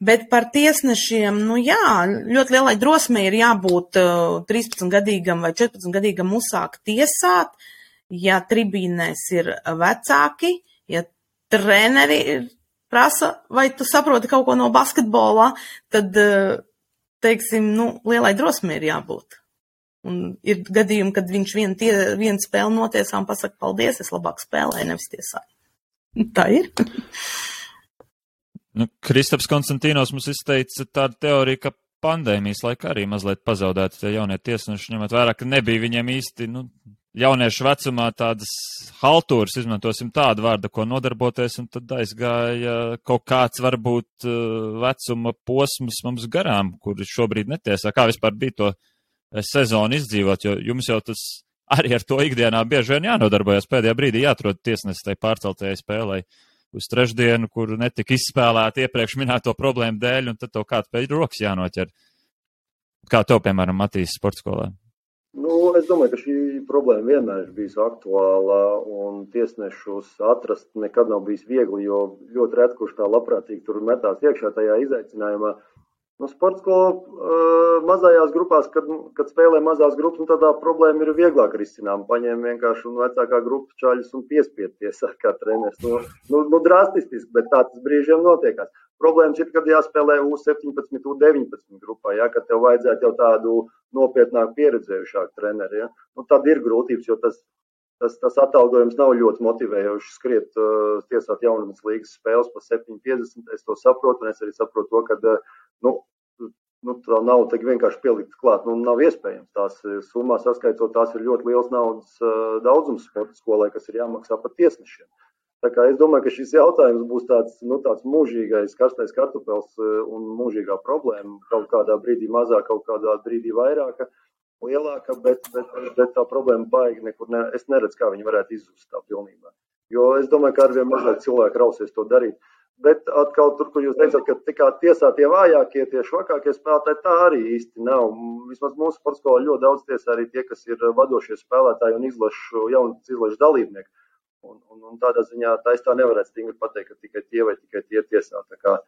Bet par tiesnešiem, nu jā, ļoti lielai drosmei ir jābūt 13-gadīgam vai 14-gadīgam uzsākt tiesāt, ja tribīnēs ir vecāki, ja treneri ir prasa, vai tu saproti kaut ko no basketbolā, tad, eh, teiksim, nu, lielai drosmei ir jābūt. Un ir gadījumi, kad viņš vienu, tie, vienu spēli notiesā un pasaka, paldies, es labāk spēlēju, nevis tiesāju. Tā ir. nu, Kristaps Konstantīnos mums izteica tādu teoriju, ka pandēmijas laikā arī mazliet pazaudēti tie jaunie tiesneši, ņemot vērā, ka nebija viņiem īsti, nu, jauniešu vecumā tādas haltūras, izmantosim tādu vārdu, ko nodarboties, un tad aizgāja kaut kāds varbūt uh, vecuma posms mums garām, kuri šobrīd netiesā. Kā vispār bija to eh, sezonu izdzīvot, jo jums jau tas arī ar to ikdienā bieži vien jānodarbojas. Pēdējā brīdī jāatrod tiesnesis tai pārceltajai spēlei uz trešdienu, kur netika izspēlēta iepriekš minēto problēmu dēļ, un tad to kāds pēc rokas jānoķer. Kā tev, piemēram, Matīs sportskolā? Nu, es domāju, ka šī problēma vienmēr ir bijusi aktuāla, un tiesnešus atrast nekad nav bijis viegli, jo ļoti reti kurš tā labprātīgi tur metās iekšā tajā izaicinājumā. Nu, sports skolā uh, mazajās grupās, kad, kad spēlē mazās grupas, nu, tādā problēma ir vieglāk risinām. Paņem vienkārši un vecākā grupa čaļus un piespiedties kā treneris. Nu, nu, nu, drastiski, bet tā tas brīžiem notiekās. Problēmas ir, kad jāspēlē U17, U19 grupā, ja, kad tev vajadzētu jau tādu nopietnāku pieredzējušāku treneri. Ja. Nu, tad ir grūtības, jo tas, tas, tas atalgojums nav ļoti motivējošs skriet, uh, tiesāt jaunas līgas spēles pa 7,50. Es to saprotu, un es arī saprotu to, ka uh, nu, nu, tā nauda tik vienkārši pielikt klāt, nu, nav iespējams. Tās eh, summās saskaitot, tās ir ļoti liels naudas uh, daudzums sporta skolai, kas ir jāmaksā pat tiesnešiem. Tā kā es domāju, ka šis jautājums būs tāds, nu, tāds mūžīgais karstais kartupels uh, un mūžīgā problēma. Kaut kādā brīdī mazāk, kaut kādā brīdī vairāk, lielāka, bet, bet, bet tā problēma baigi nekur ne, es neredzu, kā viņi varētu izzust tā pilnībā. Jo es domāju, ka arvien mazāk cilvēku rausies to darīt. Bet atkal tur, kur jūs teicat, ka tikai tiesā tie vājākie, tie švakākie spēlētāji, tā arī īsti nav. Vismaz mūsu sporta skolā ļoti daudz tiesā arī tie, kas ir vadošie spēlētāji un izlašu, jaunas izlašu dalībnieki. Un, un, un tādā ziņā tā es tā nevarētu stingri pateikt, ka tikai tie vai tikai tie tiesā. Tā kā,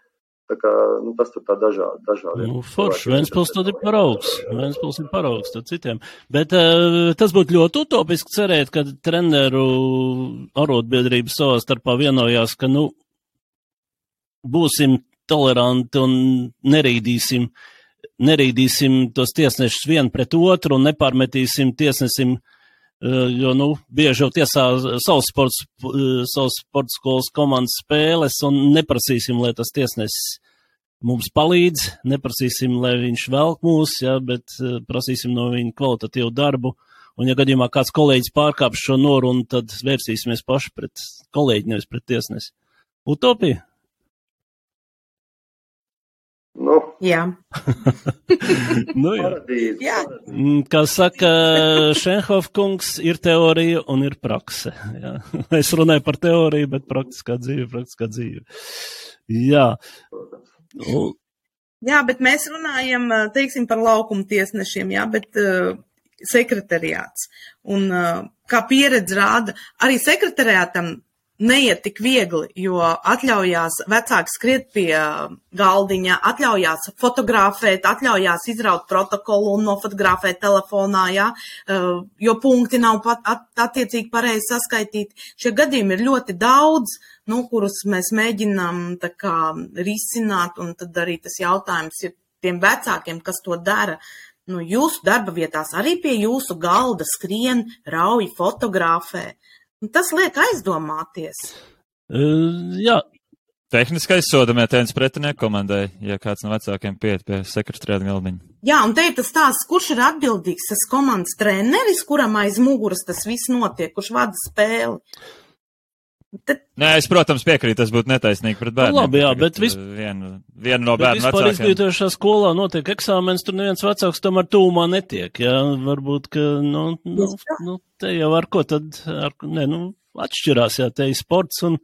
tā kā, nu, tas tur tā dažādi. dažādi nu, forši, Ventspils tad ir paraugs. Ventspils ir paraugs tad citiem. Bet uh, tas būtu ļoti utopiski cerēt, ka treneru arotbiedrības savā starpā vienojās, ka, nu, būsim toleranti un nerīdīsim, nerīdīsim tos tiesnešus vienu pret otru un nepārmetīsim tiesnesim, eh, jo, nu, bieži jau tiesā savus sports, eh, savus sports skolas komandas spēles un neprasīsim, lai tas tiesnesis mums palīdz, neprasīsim, lai viņš velk mūs, ja, bet eh, prasīsim no viņa kvalitatīvu darbu. Un, ja gadījumā kāds kolēģis pārkāps šo norunu, tad vērsīsimies paši pret kolēģi, nevis pret tiesnesi. Utopija? Nu, Jā. nu, jā. paradīze, Jā. paradīze. Mm, Kā saka Šenhof kungs, ir teorija un ir prakse. Jā. Es runāju par teoriju, bet praktiskā dzīve, praktiskā dzīve. Jā. Un, Jā, bet mēs runājam, teiksim, par laukumu tiesnešiem, jā, bet uh, sekretariāts. Un uh, kā pieredze rāda, arī sekretariātam neiet tik viegli, jo atļaujās vecāki skriet pie galdiņa, atļaujās fotografēt, atļaujās izraut protokolu un nofotografēt telefonā, jā, jo punkti nav pat at, attiecīgi pareizi saskaitīti. Šie gadījumi ir ļoti daudz, nu, kurus mēs mēģinām tā kā risināt, un tad arī tas jautājums ir tiem vecākiem, kas to dara. Nu, jūsu darba vietās arī pie jūsu galda skrien, rauj, fotografē. Un tas liek aizdomāties. uh, jā, Tehniskais soda mētēns pretinieku komandai, ja kāds no vecākiem pieiet pie sekretariāta galdiņa. Jā, un te ir tas stāsts, kurš ir atbildīgs, tas komandas treneris, kuram aiz muguras tas viss notiek, kurš vada spēli. Tad, Nē, es, protams, piekrītu, tas būtu netaisnīgi pret bērniem. labi, jā, bet vis- Vienu, vienu no bērnu vispār vecākiem. izglītošā skolā notiek eksāmenis, tur neviens vecāks tomēr tūmā netiek, jā, varbūt, ka, nu, nu, nu te jau ar ko tad, ar, ne, nu, atšķirās, jā, te ir sports, un,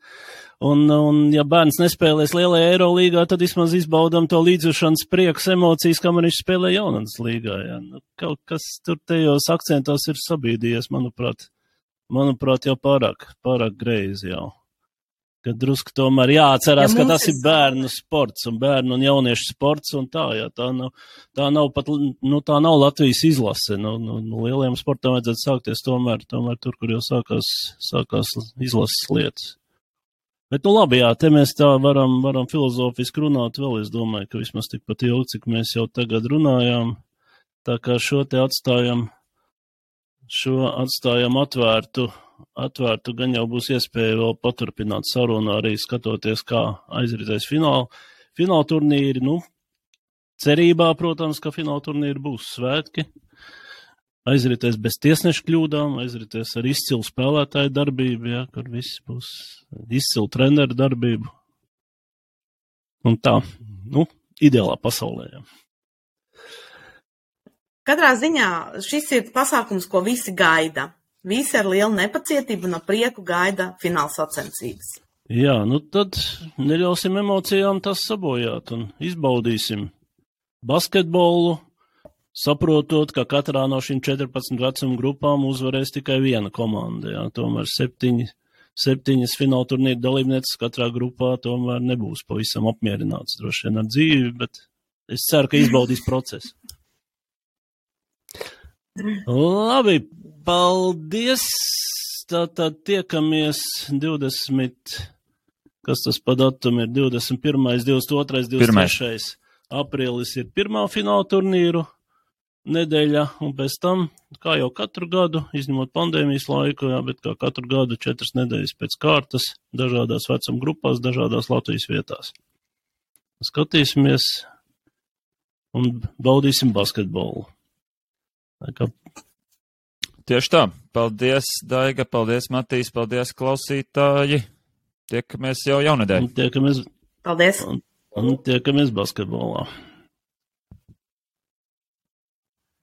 un, un ja bērns nespēlēs lielajā Eirolīgā, tad vismaz izbaudam to līdzjušanas prieks, emocijas, kamēr viņš spēlē jaunatnes līgā, jā, nu, kaut kas tur tajos akcentos ir sabīdījies, manuprāt, manuprāt, jau pārāk, pārāk greizi jau. Kad drusku tomēr jāatcerās, Ja ka tas ir bērnu sports un bērnu un jauniešu sports un tā, jā, tā nav, tā nav pat, nu, tā nav Latvijas izlase. Nu, nu, nu lielajam sportam vajadzētu sākties tomēr, tomēr tur, kur jau sākās, sākās izlases lietas. Bet, nu, labi, jā, te mēs tā varam, varam filozofiski runāt vēl, es domāju, ka vismaz tikpat ilgi, cik mēs jau tagad runājām. Tā kā šo te atstājam, šo atstājam atvērtu, atvērtu, gan jau būs iespēja vēl paturpināt sarunu, arī skatoties, kā aizritēs fināla, fināla turnīri. Nu, cerībā, protams, ka fināla turnīri būs svētki. Aizritēs bez tiesneša kļūdām, aizritēs ar izcilu spēlētāju darbību, jā, kur viss būs izcilu treneru darbību. Un tā, nu, ideālā pasaulē. Jā. Katrā ziņā šis ir pasākums, ko visi gaida. Visi ar lielu nepacietību un ar prieku gaida fināla sacensības. Jā, nu tad neļausim emocijām tas sabojāt un izbaudīsim basketbolu, saprotot, ka katrā no šīm 14 vecuma grupām uzvarēs tikai viena komanda. Jā, tomēr septiņi, septiņas fināla turnīra dalībnieces katrā grupā tomēr nebūs pavisam apmierināts droši vien ar dzīvi, bet es ceru, ka izbaudīs procesu. Labi, paldies. Tātad tiekamies 20, kas tas pa datumu ir 21, 22, 23. Aprīlis ir pirmā fināla turnīru nedēļa, un pēc tam, kā jau katru gadu, izņemot pandēmijas laiku, jā, bet kā katru gadu četras nedēļas pēc kārtas, dažādās vecuma grupās, dažādās Latvijas vietās. Skatīsimies un baudīsim basketbolu. Tieši tā. Paldies, Daiga, paldies, Matīs, paldies, klausītāji. Tiekamies jau jaunedēļ. tiekamies, Paldies! un tiekamies basketbolā.